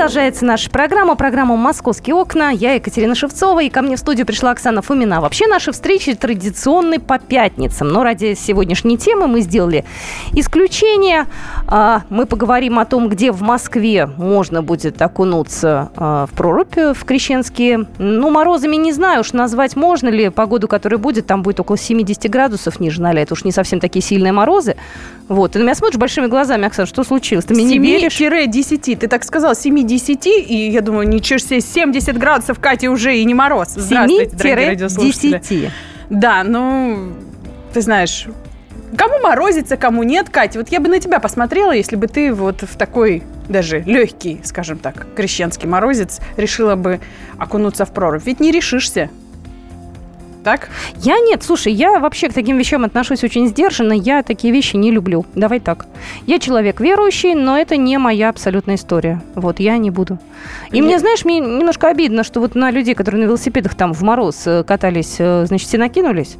Продолжается наша программа, программа «Московские окна». Я Екатерина Шевцова, и ко мне в студию пришла Оксана Фомина. Вообще наши встречи традиционны по пятницам, но ради сегодняшней темы мы сделали исключение. А, мы поговорим о том, где в Москве можно будет окунуться а, в прорубь в Крещенские. Ну, морозами не знаю уж назвать можно ли. Погоду, которая будет, там будет около 70 градусов ниже 0. Это уж не совсем такие сильные морозы. Вот. Ты на меня смотришь большими глазами, Оксана, что случилось? Ты мне не веришь? 7-10. Ты так сказал, 7-10, и я думаю, ничего себе, 70 градусов, Катя, уже и не мороз. Здравствуйте, дорогие радиослушатели. 10. Да, ну, ты знаешь, кому морозится, кому нет, Катя. Вот я бы на тебя посмотрела, если бы ты вот в такой даже легкий, скажем так, крещенский морозец решила бы окунуться в прорубь. Ведь не решишься. Так? Я нет, слушай, я вообще к таким вещам отношусь очень сдержанно, я такие вещи не люблю. Давай так. Я человек верующий, но это не моя абсолютная история. Вот, я не буду. И Я- мне, знаешь, мне немножко обидно, что вот на людей, которые на велосипедах там в мороз э, катались, э, значит, все накинулись.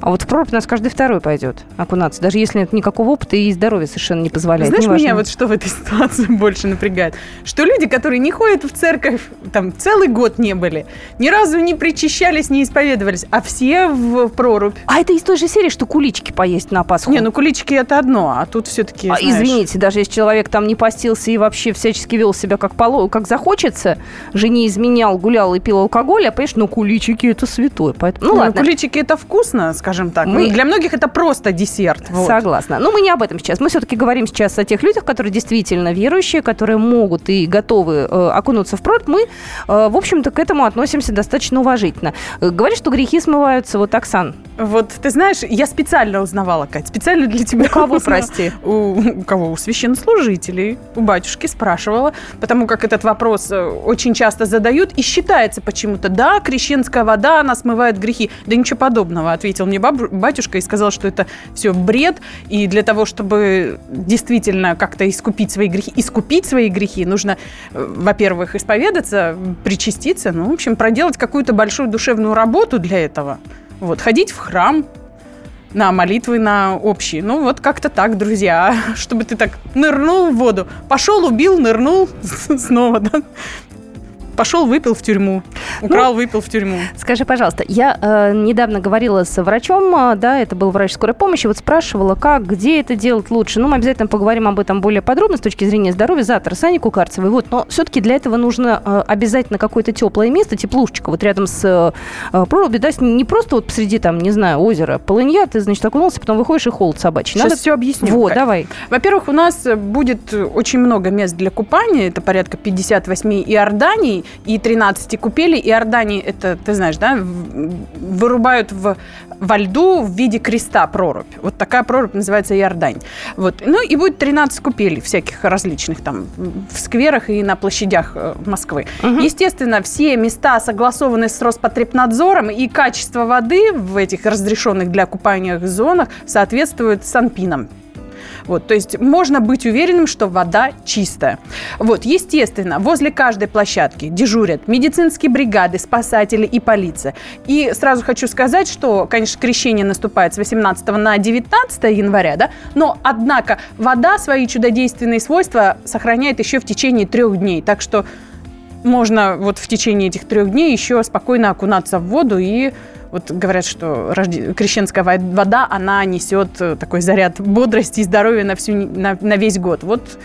А вот в прорубь у нас каждый второй пойдет окунаться, даже если нет никакого опыта и здоровья совершенно не позволяет. Знаешь, неважно. меня вот что в этой ситуации [LAUGHS] больше напрягает? Что люди, которые не ходят в церковь, там, целый год не были, ни разу не причащались, не исповедовались, а все в прорубь. А это из той же серии, что куличики поесть на Пасху. Не, ну куличики это одно, а тут все-таки, А, извините, даже если человек там не постился и вообще всячески вел себя как, поло, как захочется, жене изменял, гулял и пил алкоголь, а, понимаешь, ну, куличики это святое. Поэтому, ну, Ну, ладно. куличики это вкусно, скажем так. Мы- Для многих это просто десерт. вот. Согласна. Но мы не об этом сейчас. Мы все-таки говорим сейчас о тех людях, которые действительно верующие, которые могут и готовы э, окунуться в прорубь. Мы, э, в общем-то, к этому относимся достаточно уважительно. Э, говоришь, что грехи смываются. Вот, Оксан, Вот, ты знаешь, я специально узнавала, Кать, специально для тебя. у кого, прости? У, у кого? У священнослужителей, у батюшки спрашивала, потому как этот вопрос э, очень часто задают и считается почему-то, да, крещенская вода, она смывает грехи. Да ничего подобного, ответил мне баб- батюшка и сказал, что это все бред, и для того, чтобы действительно как-то искупить свои грехи, искупить свои грехи, нужно, э, во-первых, исповедаться, причаститься, ну, в общем, проделать какую-то большую душевную работу для этого. Вот, ходить в храм, на молитвы, на общие. Ну, вот как-то так, друзья. [LAUGHS] Чтобы ты так нырнул в воду. Пошел, убил, нырнул [LAUGHS] снова, да? Пошел, выпил в тюрьму. Украл, выпил в тюрьму. Скажи, пожалуйста, я э, недавно говорила с врачом, э, да, это был врач скорой помощи, вот спрашивала, как, где это делать лучше. Ну, мы обязательно поговорим об этом более подробно с точки зрения здоровья завтра с Аней Кукарцевой. Вот, но все-таки для этого нужно э, обязательно какое-то теплое место, теплушечка, вот рядом с э, э, прорубью, да, не просто вот посреди там, не знаю, озера, полынья, ты, значит, окунулся, потом выходишь и холод собачий. Сейчас Надо... все объясню. Вот, Кать. давай. Во-первых, у нас будет очень много мест для купания. Это порядка 58 Иорданий и 13 купелей. Иордании, это, ты знаешь, да, вырубают в, во льду в виде креста прорубь. Вот такая прорубь называется Иордань. Вот. Ну и будет 13 купелей всяких различных там в скверах и на площадях э, Москвы. Естественно, все места согласованы с Роспотребнадзором, и качество воды в этих разрешенных для купания зонах соответствует Санпинам. Вот, то есть можно быть уверенным, что вода чистая. Вот, естественно, возле каждой площадки дежурят медицинские бригады, спасатели и полиция. И сразу хочу сказать, что, конечно, крещение наступает с 18 на 19 января, да, но, однако, вода свои чудодейственные свойства сохраняет еще в течение трех дней. Так что можно вот в течение этих трех дней еще спокойно окунаться в воду и вот говорят, что рожде- крещенская во- вода, она несет э, такой заряд бодрости и здоровья на, всю, на, на весь год. Вот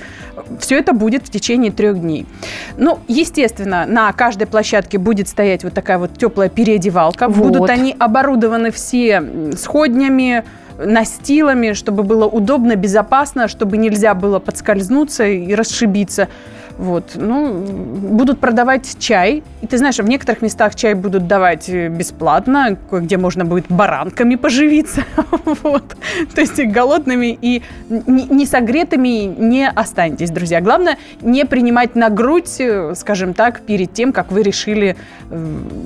все это будет в течение трех дней. Ну, естественно, на каждой площадке будет стоять вот такая вот теплая переодевалка. Вот. Будут они оборудованы все сходнями, настилами, чтобы было удобно, безопасно, чтобы нельзя было подскользнуться и расшибиться. Вот, ну, будут продавать чай. И ты знаешь, в некоторых местах чай будут давать э, бесплатно, где можно будет баранками поживиться. [LAUGHS] Вот. То есть голодными и не согретыми не останетесь, друзья. Главное, не принимать на грудь, э, скажем так, перед тем, как вы решили э,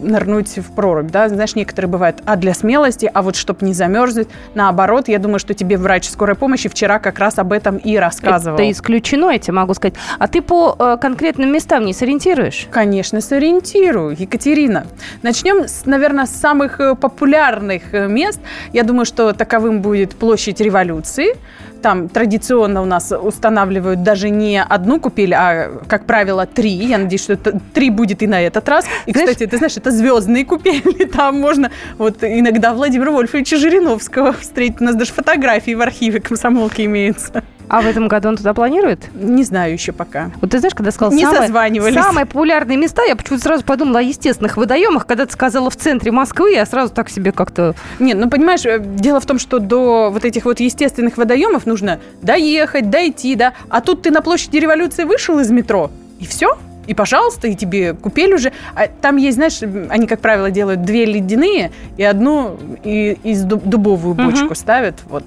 нырнуть в прорубь. Да? Знаешь, некоторые бывают, а для смелости, а вот чтобы не замерзнуть. Наоборот, я думаю, что тебе врач скорой помощи вчера как раз об этом и рассказывал. Это исключено, я тебе могу сказать. А ты по э, конкретным местам не сориентируешь? Конечно, сориентирую, Екатерина. Начнем, с, наверное, с самых э, популярных э, мест. Я думаю, что таковым будет площадь революции. Там традиционно у нас устанавливают даже не одну купель, а, как правило, три. Я надеюсь, что это три будет и на этот раз. И, Знаешь- кстати, ты знаешь, это звездные купели. [LAUGHS] Там можно вот иногда Владимира Вольфовича Жириновского встретить. У нас даже фотографии в архиве комсомолки имеются. А в этом году он туда планирует? Не знаю еще пока. Вот ты знаешь, когда сказал Не самые, созванивались. самые популярные места, я почему-то сразу подумала о естественных водоемах. Когда ты сказала в центре Москвы, я сразу так себе как-то... Нет, ну понимаешь, э, дело в том, что до вот этих вот естественных водоемов нужно доехать, дойти, да. А тут ты на площади революции вышел из метро, и все. И, пожалуйста, и тебе купель уже. А там есть, знаешь, они, как правило, делают две ледяные и одну и, из дуб- дубовую бочку ставят. Вот.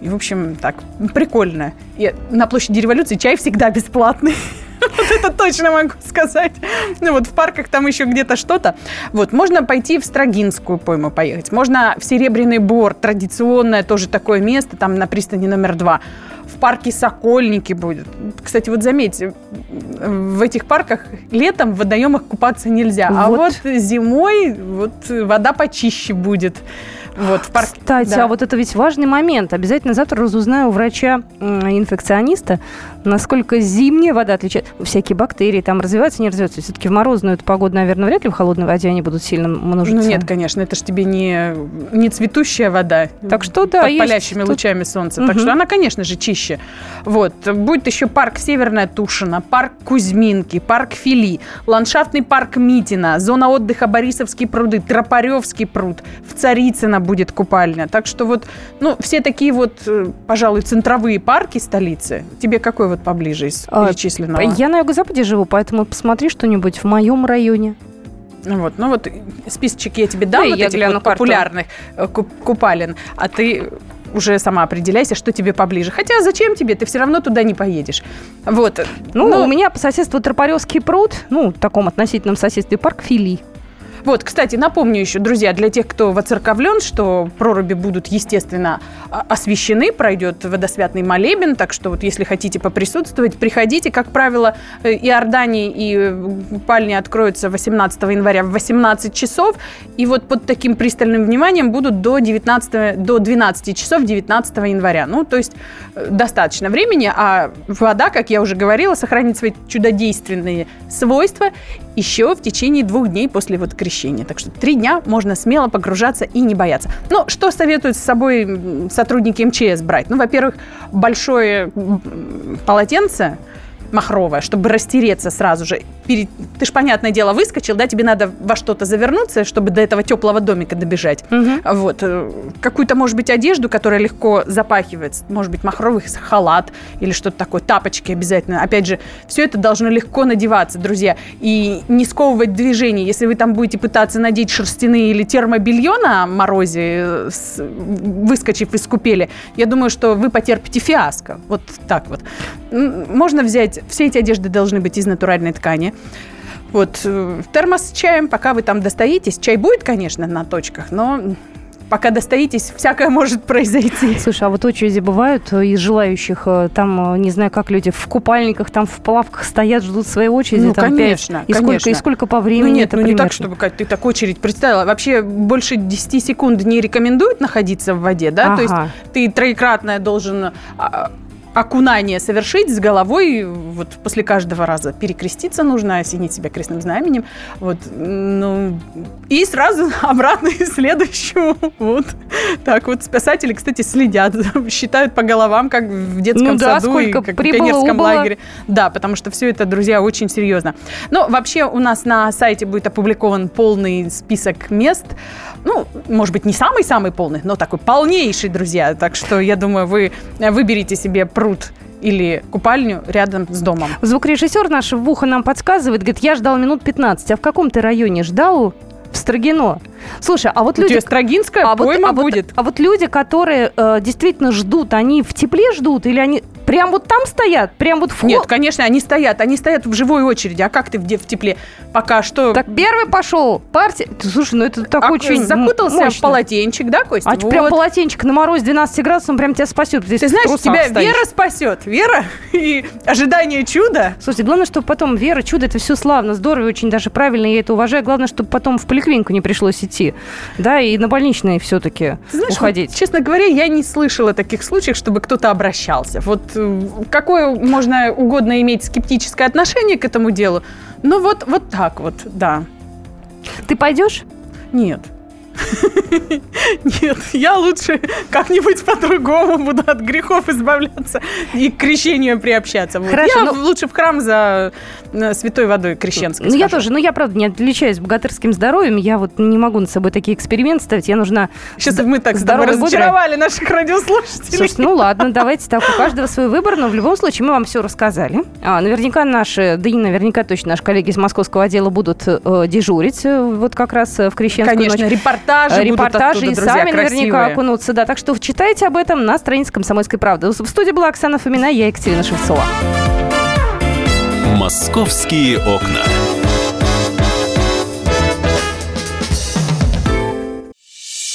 И, в общем, так, прикольно. И на площади революции чай всегда бесплатный. [LAUGHS] Вот это точно могу сказать. Ну вот в парках там еще где-то что-то. Вот, можно пойти в Строгинскую пойму поехать. Можно в Серебряный Бор, традиционное тоже такое место, там на пристани номер два. В парке Сокольники будет. Кстати, вот заметьте, в этих парках летом в водоемах купаться нельзя. А Вот. вот зимой вот вода почище будет. Вот, в парк, Кстати, да. а вот это ведь важный момент. Обязательно завтра разузнаю у врача-инфекциониста, насколько зимняя вода отличается. Всякие бактерии там развиваются, не развиваются. Все-таки в морозную эту погоду, наверное, вряд ли в холодной воде они будут сильно множиться. Ну нет, конечно, это же тебе не, не цветущая вода. Так что да, под палящими тут- лучами солнца. Так Мгм. что она, конечно же, чище. Вот. Будет еще парк Северная Тушина, парк Кузьминки, парк Фили, ландшафтный парк Митина, зона отдыха Борисовские пруды, Тропаревский пруд, в Царицыно будет купальня. Так что вот, ну, все такие вот, э, пожалуй, центровые парки столицы. Тебе какой вот поближе из А, перечисленного? Я на юго-западе живу, поэтому посмотри что-нибудь в моем районе. Вот, ну вот списочек я тебе дам, Да, вот я этих вот карту. популярных э, куп- купалин, а ты уже сама определяйся, что тебе поближе. Хотя зачем тебе? Ты все равно туда не поедешь. Вот. Ну, у меня по соседству Тропаревский пруд, ну, в таком относительном соседстве, парк Фили. Вот, кстати, напомню еще, друзья, для тех, кто воцерковлен, что проруби будут, естественно, о- освещены, пройдет водосвятный молебен, так что вот если хотите поприсутствовать, приходите. Как правило, э, и э, купальни откроются 18 января в 18 часов, и вот под таким пристальным вниманием будут до, 19, до 12 часов 19 января. Ну, то есть э, достаточно времени, а вода, как я уже говорила, сохранит свои чудодейственные свойства еще в течение двух дней после вот крещения. Так что три дня можно смело погружаться и не бояться. Ну, что советуют с собой сотрудники МЧС брать? Ну, во-первых, большое полотенце махровое, чтобы растереться сразу же. Перед- Ты ж, понятное дело, выскочил, да, тебе надо во что-то завернуться, чтобы до этого теплого домика добежать. Вот. э, Какую-то, может быть, одежду, которая легко запахивается. Может быть, махровый халат или что-то такое. Тапочки обязательно. Опять же, все это должно легко надеваться, друзья. И не сковывать движение. Если вы там будете пытаться надеть шерстяные или термобелье на морозе, э, выскочив из купели, я думаю, что вы потерпите фиаско. Вот так вот. Можно взять... Все эти одежды должны быть из натуральной ткани. Вот, э, термос с чаем, пока вы там достоитесь. Чай будет, конечно, на точках, но пока достоитесь, всякое может произойти. Слушай, а вот очереди бывают из желающих, э, там, э, не знаю, как люди в купальниках, там в плавках стоят, ждут своей очереди. Ну, там, конечно, И сколько, конечно. и сколько по времени ну нет, это ну не так, примерно? чтобы, Кать, ты так очередь представила. Вообще больше 10 секунд не рекомендуют находиться в воде, да? То есть Ага. ты троекратное должен а, окунание совершить с головой, вот после каждого раза перекреститься нужно, осенить себя крестным знаменем, вот, ну, и сразу [LAUGHS] обратно и следующую, вот, так вот, спасатели, кстати, следят, [LAUGHS] считают по головам, как в детском Ну да, саду и как в прибыло, пионерском убыло. лагере, да, потому что все это, друзья, очень серьезно. Но вообще у нас на сайте будет опубликован полный список мест. Ну, может быть, не самый-самый полный, но такой полнейший, друзья. Так что я думаю, вы выберите себе пруд или купальню рядом с домом. Звукорежиссер наш в ухо нам подсказывает, говорит, я ждал минут 15. А в каком ты районе ждал? В Строгино. Слушай, а вот люди... Строгинская а вот, пойма а вот- будет. а вот люди, которые э, действительно ждут, они в тепле ждут или они прям вот там стоят? Прям вот в Нет, хол- конечно, они стоят. Они стоят в живой очереди. А как ты в, де- в тепле? Пока что... Так первый пошел. Партия... Слушай, ну это так а, очень закутался мощно. в полотенчик, да, Костя? А Вот. прям полотенчик на морозе 12 градусов, он прям тебя спасет. Ты знаешь, тебя вера спасет. Вера [LAUGHS] и ожидание чуда. Слушайте, главное, чтобы потом вера, чудо, это все славно, здорово, очень даже правильно, я это уважаю. Главное, чтобы потом в поликлинику не пришлось идти. Да, и на больничные все-таки уходить. вот, честно говоря, я не слышала таких случаев, чтобы кто-то обращался. Вот какое можно угодно иметь скептическое отношение к этому делу, ну вот, вот так вот, да. Ты пойдешь? Нет. Нет, я лучше как-нибудь по-другому буду от грехов избавляться и к крещению приобщаться. Хорошо, я ну- лучше в храм за э, святой водой крещенской Ну, я тоже, ну, я, правда, не отличаюсь богатырским здоровьем, я вот не могу над собой такие эксперименты ставить, я нужна... Сейчас мы так с тобой разочаровали наших радиослушателей. Слушайте, ну ладно, давайте так, у каждого свой выбор, но в любом случае мы вам все рассказали. А, наверняка наши, да и наверняка точно наши коллеги из московского отдела будут э, дежурить э, вот как раз э, в Крещенскую Конечно, ночь. Репортажи, будут репортажи оттуда, и друзья, сами наверняка красивые. окунутся, да. Так что читайте об этом на странице «Комсомольской правды». В студии была Оксана Фомина, я Екатерина Шевцова. Московские окна.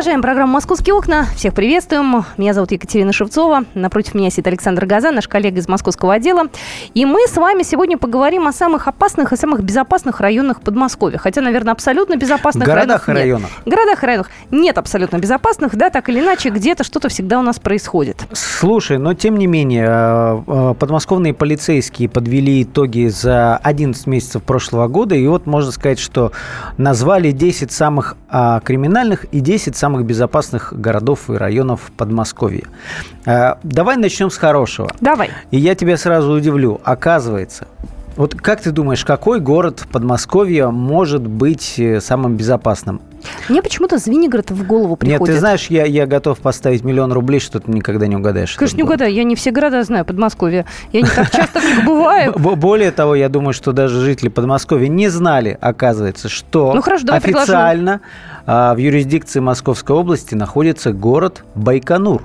Продолжаем программу «Московские окна». Всех приветствуем. Меня зовут Екатерина Шевцова. Напротив меня сидит Александр Газан, наш коллега из московского отдела. И мы с вами сегодня поговорим о самых опасных и самых безопасных районах Подмосковья. Хотя, наверное, абсолютно безопасных городах районах и районах. Нет. Городах и районах нет абсолютно безопасных, да, так или иначе, где-то что-то всегда у нас происходит. Слушай, но тем не менее, э, э, подмосковные полицейские подвели итоги за 11 месяцев прошлого года, и вот можно сказать, что назвали 10 самых а, криминальных и 10 самых безопасных городов и районов Подмосковья. А, давай начнем с хорошего. Давай. И я тебя сразу удивлю. Оказывается, вот как ты думаешь, какой город Подмосковья может быть э, самым безопасным? Мне почему-то Звенигород в голову приходит. Нет, ты знаешь, я, я готов поставить миллион рублей, что ты никогда не угадаешь. Конечно, не угадаю. Я не все города знаю Подмосковья. Я не так часто в них бываю. Более того, я думаю, что даже жители Подмосковья не знали, оказывается, что ну, хорошо, официально а, в юрисдикции Московской области находится город Байконур.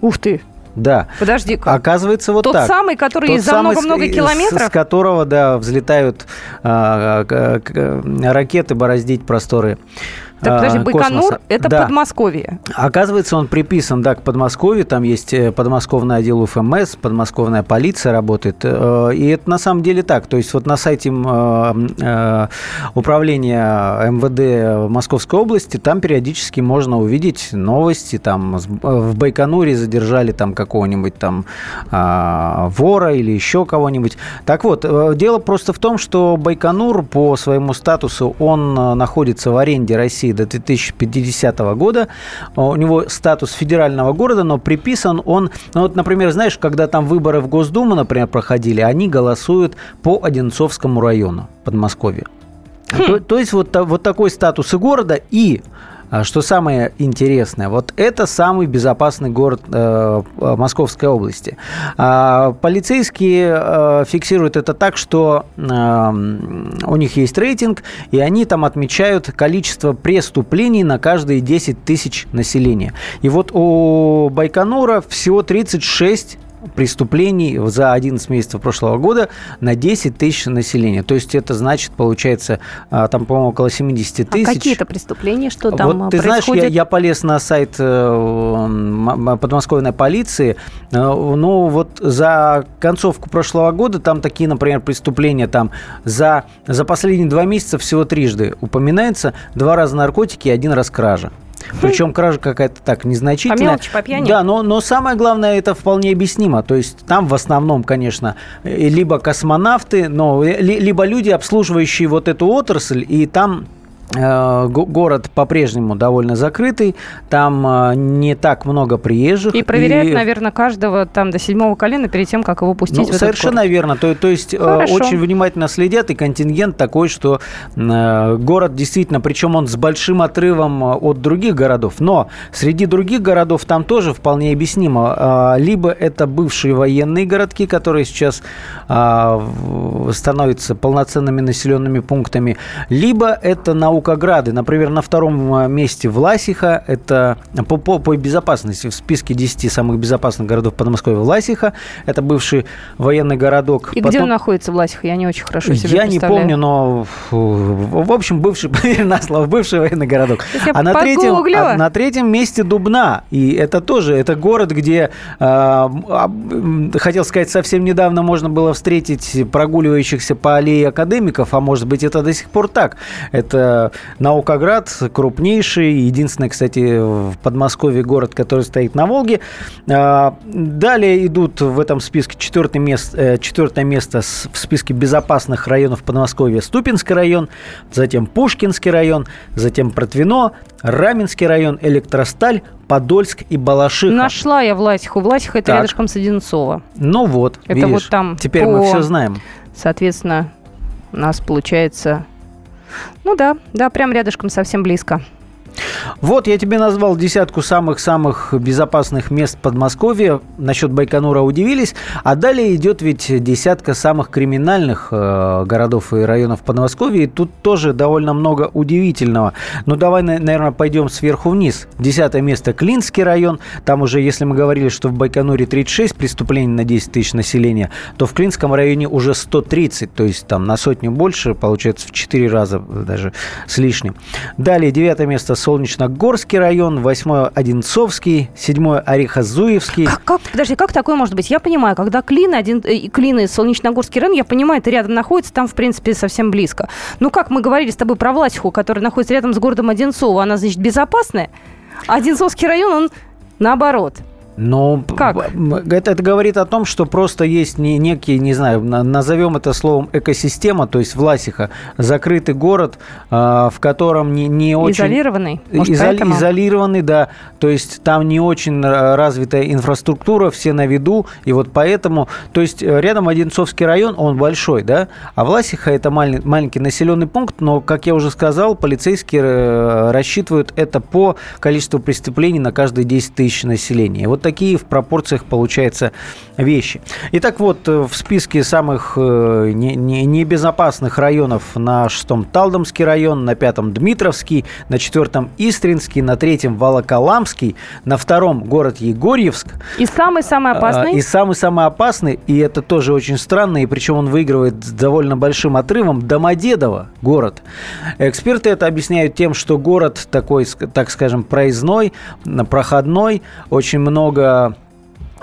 Ух ты! Да. Подожди-ка. Оказывается, вот Тот так. самый, который Тот за много-много километров? С, с которого, да, взлетают а, а, а, ракеты бороздить просторы так, подожди, Байконур космоса. – это да. Подмосковье. Оказывается, он приписан, да, к Подмосковью. Там есть э, подмосковный отдел УФМС, подмосковная полиция работает. Э, и это на самом деле так. То есть вот на сайте э, управления МВД Московской области там периодически можно увидеть новости. Там в Байконуре задержали там какого-нибудь там а, вора или еще кого-нибудь. Так вот, дело просто в том, что Байконур по своему статусу, он находится в аренде России до 2050 года. У него статус федерального города, но приписан он... Ну, вот, например, знаешь, когда там выборы в Госдуму, например, проходили, они голосуют по Одинцовскому району Подмосковья. Хм. То, то есть вот, вот такой статус и города, и что самое интересное, вот это самый безопасный город э, Московской области. А, полицейские э, фиксируют это так, что э, у них есть рейтинг, и они там отмечают количество преступлений на каждые 10 тысяч населения. И вот у Байконура всего 36 преступлений за 11 месяцев прошлого года на 10 тысяч населения. То есть это значит, получается, а, там, по-моему, около 70 тысяч. А какие это преступления? Что там вот, ты происходит? знаешь, я, я полез на сайт э, подмосковной полиции. Э, ну, вот за концовку прошлого года там такие, например, преступления там за, за последние два месяца всего трижды упоминается. Два раза наркотики и один раз кража. Причем кража какая-то так незначительная. По мелочи, по пьяни. Да, но, но самое главное, это вполне объяснимо. То есть там в основном, конечно, либо космонавты, но либо люди, обслуживающие вот эту отрасль, и там город по-прежнему довольно закрытый, там не так много приезжих. И проверяют, и... наверное, каждого там до седьмого колена перед тем, как его пустить ну, в этот Совершенно город. верно. То, то есть Хорошо. очень внимательно следят, и контингент такой, что город действительно, причем он с большим отрывом от других городов, но среди других городов там тоже вполне объяснимо. Либо это бывшие военные городки, которые сейчас становятся полноценными населенными пунктами, либо это наукограды. Например, на втором месте Власиха, это по, по, по безопасности в списке 10 самых безопасных городов Подмосковья Власиха, это бывший военный городок. И Потом... где он находится, Власиха? Я не очень хорошо себе Я не помню, но в общем, бывший, [LAUGHS] на слово, бывший военный городок. А на, третьем, а на третьем месте Дубна. И это тоже, это город, где, э, хотел сказать, совсем недавно можно было встретить прогуливающихся по аллее академиков, а может быть это до сих пор так. Это Наукоград, крупнейший, единственный, кстати, в Подмосковье город, который стоит на Волге. А, далее идут в этом списке четвертое место, четвертое место в списке безопасных районов Подмосковья Ступинский район, затем Пушкинский район, затем Протвино, Раменский район, Электросталь, Подольск и Балашиха. Нашла я Власиху. Власиха это так. рядышком с Одинцово. Ну вот, Это видишь, вот там. Теперь по, мы все знаем. Соответственно, у нас получается... Ну да, да, прям рядышком совсем близко. Вот я тебе назвал десятку самых-самых безопасных мест Подмосковья. Насчет Байконура удивились. А далее идет ведь десятка самых криминальных э, городов и районов Подмосковья. И тут тоже довольно много удивительного. Ну, давай, наверное, пойдем сверху вниз. Десятое место Клинский район. Там уже, если мы говорили, что в Байконуре 36 преступлений на 10 тысяч населения, то в Клинском районе уже 130. То есть там на сотню больше, получается в 4 раза даже с лишним. Далее девятое место Солнечногорский район, 8 Одинцовский, 7 Орехозуевский. Как, как, подожди, как такое может быть? Я понимаю, когда Клины, один, э, Клины, Солнечногорский район, я понимаю, это рядом находится, там, в принципе, совсем близко. Ну, как мы говорили с тобой про Власиху, которая находится рядом с городом Одинцово, она, значит, безопасная? Одинцовский район, он наоборот – ну, как? Это, это говорит о том, что просто есть не, некий, не знаю, назовем это словом экосистема, то есть Власиха, закрытый город, э, в котором не, не очень... Изолированный? Может, изоли, изолированный, да. То есть там не очень развитая инфраструктура, все на виду, и вот поэтому... То есть э, рядом Одинцовский район, он большой, да, а Власиха это малень, маленький населенный пункт, но, как я уже сказал, полицейские э, рассчитывают это по количеству преступлений на каждые 10 тысяч населения. Вот такие в пропорциях, получается, вещи. Итак, вот э, в списке самых э, небезопасных районов на шестом Талдомский район, на пятом Дмитровский, на четвертом Истринский, на третьем Волоколамский, на втором город Егорьевск. И самый-самый а, опасный? И самый-самый опасный, и это тоже очень странно, и причем он выигрывает с довольно большим отрывом, Домодедово город. Эксперты это объясняют тем, что город такой, так скажем, проездной, проходной, очень много много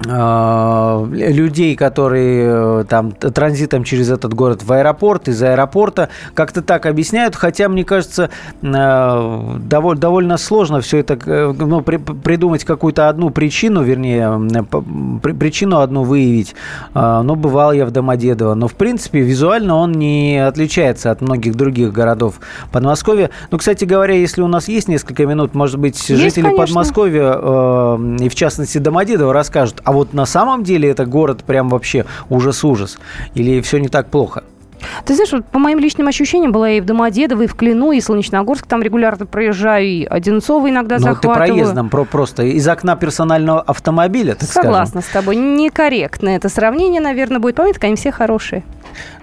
людей, которые э, там транзитом через этот город в аэропорт, из аэропорта, как-то так объясняют, хотя, мне кажется, э, довольно, довольно сложно все это, ну, при, придумать какую-то одну причину, вернее, причину одну выявить. Но бывал я в Домодедово. Но, в принципе, визуально он не отличается от многих других городов Подмосковья. Ну, кстати говоря, если у нас есть несколько минут, может быть, есть, жители конечно. Подмосковья, и в частности Домодедово, расскажут, а вот на самом деле это город прям вообще ужас-ужас? Или все не так плохо? Ты знаешь, вот по моим личным ощущениям, была и в Домодедово, и в Клину, и Солнечногорск, там регулярно проезжаю, и Одинцово иногда Но ну, захватываю. ты проездом про просто из окна персонального автомобиля, так Согласна скажем. с тобой. Некорректно это сравнение, наверное, будет. Помните, они все хорошие.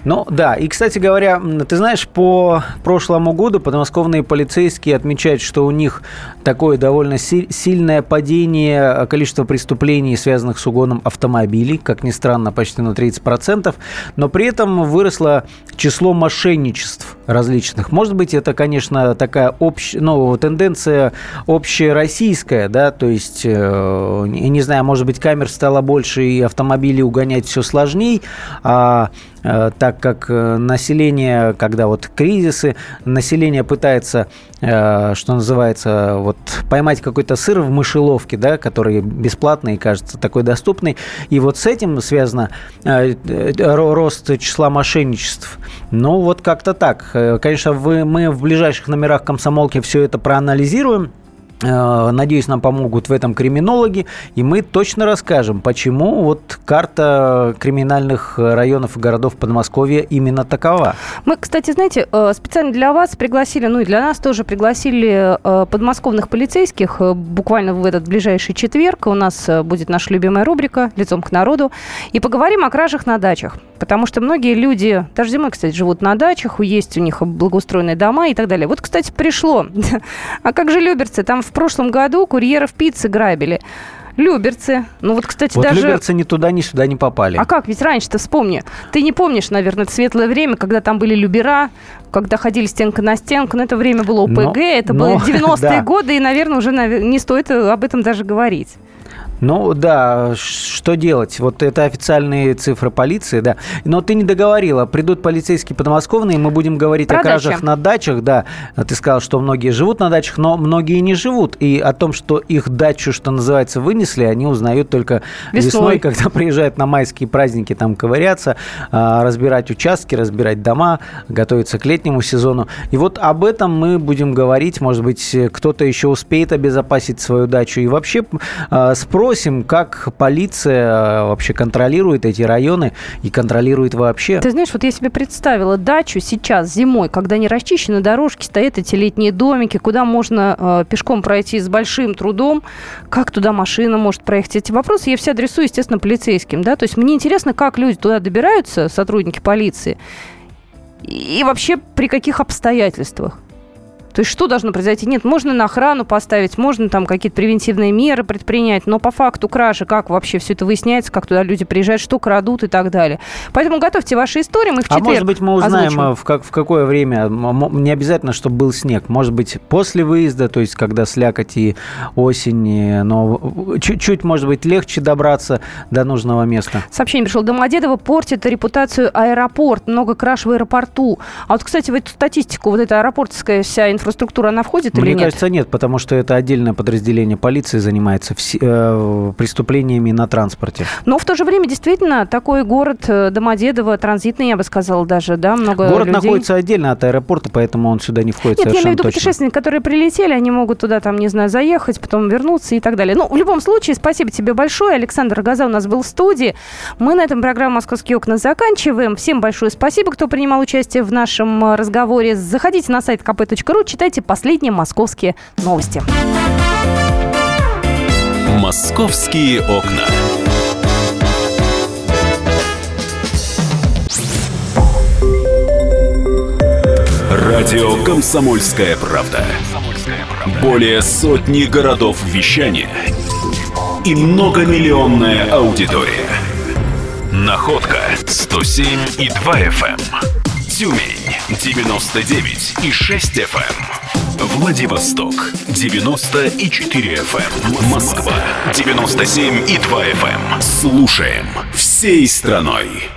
Ну да, и, кстати говоря, ты знаешь, по прошлому году подмосковные полицейские отмечают, что у них такое довольно си- сильное падение количества преступлений, связанных с угоном автомобилей, как ни странно, почти на 30%, но при этом выросло число мошенничеств различных. Может быть, это, конечно, такая общая, ну, тенденция общероссийская, да, то есть, э, не знаю, может быть, камер стало больше и автомобилей угонять все сложнее, а Э, так как э, население, когда вот кризисы, население пытается, э, что называется, вот поймать какой-то сыр в мышеловке, да, который бесплатный и кажется такой доступный, и вот с этим связано рост числа мошенничеств. Ну, вот как-то так. Конечно, вы, мы в ближайших номерах комсомолки все это проанализируем, Э, надеюсь, нам помогут в этом криминологи, и мы точно расскажем, почему вот карта криминальных районов и городов Подмосковья именно такова. Мы, кстати, знаете, э, специально для вас пригласили, ну и для нас тоже пригласили э, подмосковных полицейских буквально в этот ближайший четверг. У нас будет наша любимая рубрика «Лицом к народу». И поговорим о кражах на дачах. Потому что многие люди, даже зимой, кстати, живут на дачах, есть у них благоустроенные дома и так далее. Вот, кстати, пришло. [LAUGHS] А как же люберцы? Там в прошлом году курьеров пиццы грабили. Люберцы. Ну вот, кстати, вот даже... Люберцы ни туда, ни сюда не попали. А как? Ведь раньше-то вспомни. Ты не помнишь, наверное, это светлое время, когда там были Любера, когда ходили стенка на стенку. Но это время было ОПГ, но, это но, было [LAUGHS] 90-е да. годы, и, наверное, уже не стоит об этом даже говорить. Ну да, что делать? Вот это официальные цифры полиции, да. Но ты не договорила. Придут полицейские подмосковные, мы будем говорить Про о кражах на дачах, да. Ты сказал, что многие живут на дачах, но многие не живут. И о том, что их дачу, что называется, вынесли, они узнают только Весной. весной, когда [LAUGHS] приезжают на майские праздники там ковыряться, а, разбирать участки, разбирать дома, готовиться к летнему сезону. И вот об этом мы будем говорить. Может быть, кто-то еще успеет обезопасить свою дачу. И вообще а, спросим, как полиция а, вообще контролирует эти районы и контролирует вообще. Ты знаешь, вот я себе представила дачу сейчас зимой, когда не расчищены дорожки, стоят эти летние домики, куда можно э, пешком пройти с большим трудом, как туда машина может проехать. Эти вопросы я все адресую, естественно, полицейским, да, то есть мне интересно, как люди туда добираются, сотрудники полиции, и вообще при каких обстоятельствах. То есть что должно произойти? Нет, можно на охрану поставить, можно там какие-то превентивные меры предпринять, но по факту кражи, как вообще все это выясняется, как туда люди приезжают, что крадут и так далее. Поэтому готовьте ваши истории, мы в А четверг может быть, мы узнаем, озвучим. а, в, как, в какое время, не обязательно, чтобы был снег, может быть, после выезда, то есть когда слякоть и осень, но чуть-чуть, может быть, легче добраться до нужного места. Сообщение пришло. Домодедово портит репутацию аэропорт. Много краж в аэропорту. А вот, кстати, в эту статистику вот эта аэропортская вся инфраструктура, она входит Мне или нет? кажется, нет, потому что это отдельное подразделение полиции занимается э, преступлениями на транспорте. Но в то же время, действительно, такой город э, Домодедово, транзитный, я бы сказала даже, да, много Город людей. находится отдельно от аэропорта, поэтому он сюда не входит Нет, я имею в виду точно. путешественники, которые прилетели, они могут туда, там, не знаю, заехать, потом вернуться и так далее. Ну, в любом случае, спасибо тебе большое. Александр Рогоза у нас был в студии. Мы на этом программу «Московские окна» заканчиваем. Всем большое спасибо, кто принимал участие в нашем э, разговоре. Заходите на сайт kp.ru, читайте последние московские новости. «Московские окна». Радио «Комсомольская правда». Более сотни городов вещания и многомиллионная аудитория. Находка 107 и 2 FM. Тюмень 99 и 6 FM. Владивосток 90 и 4 FM. Москва 97 и 2 FM. Слушаем всей страной.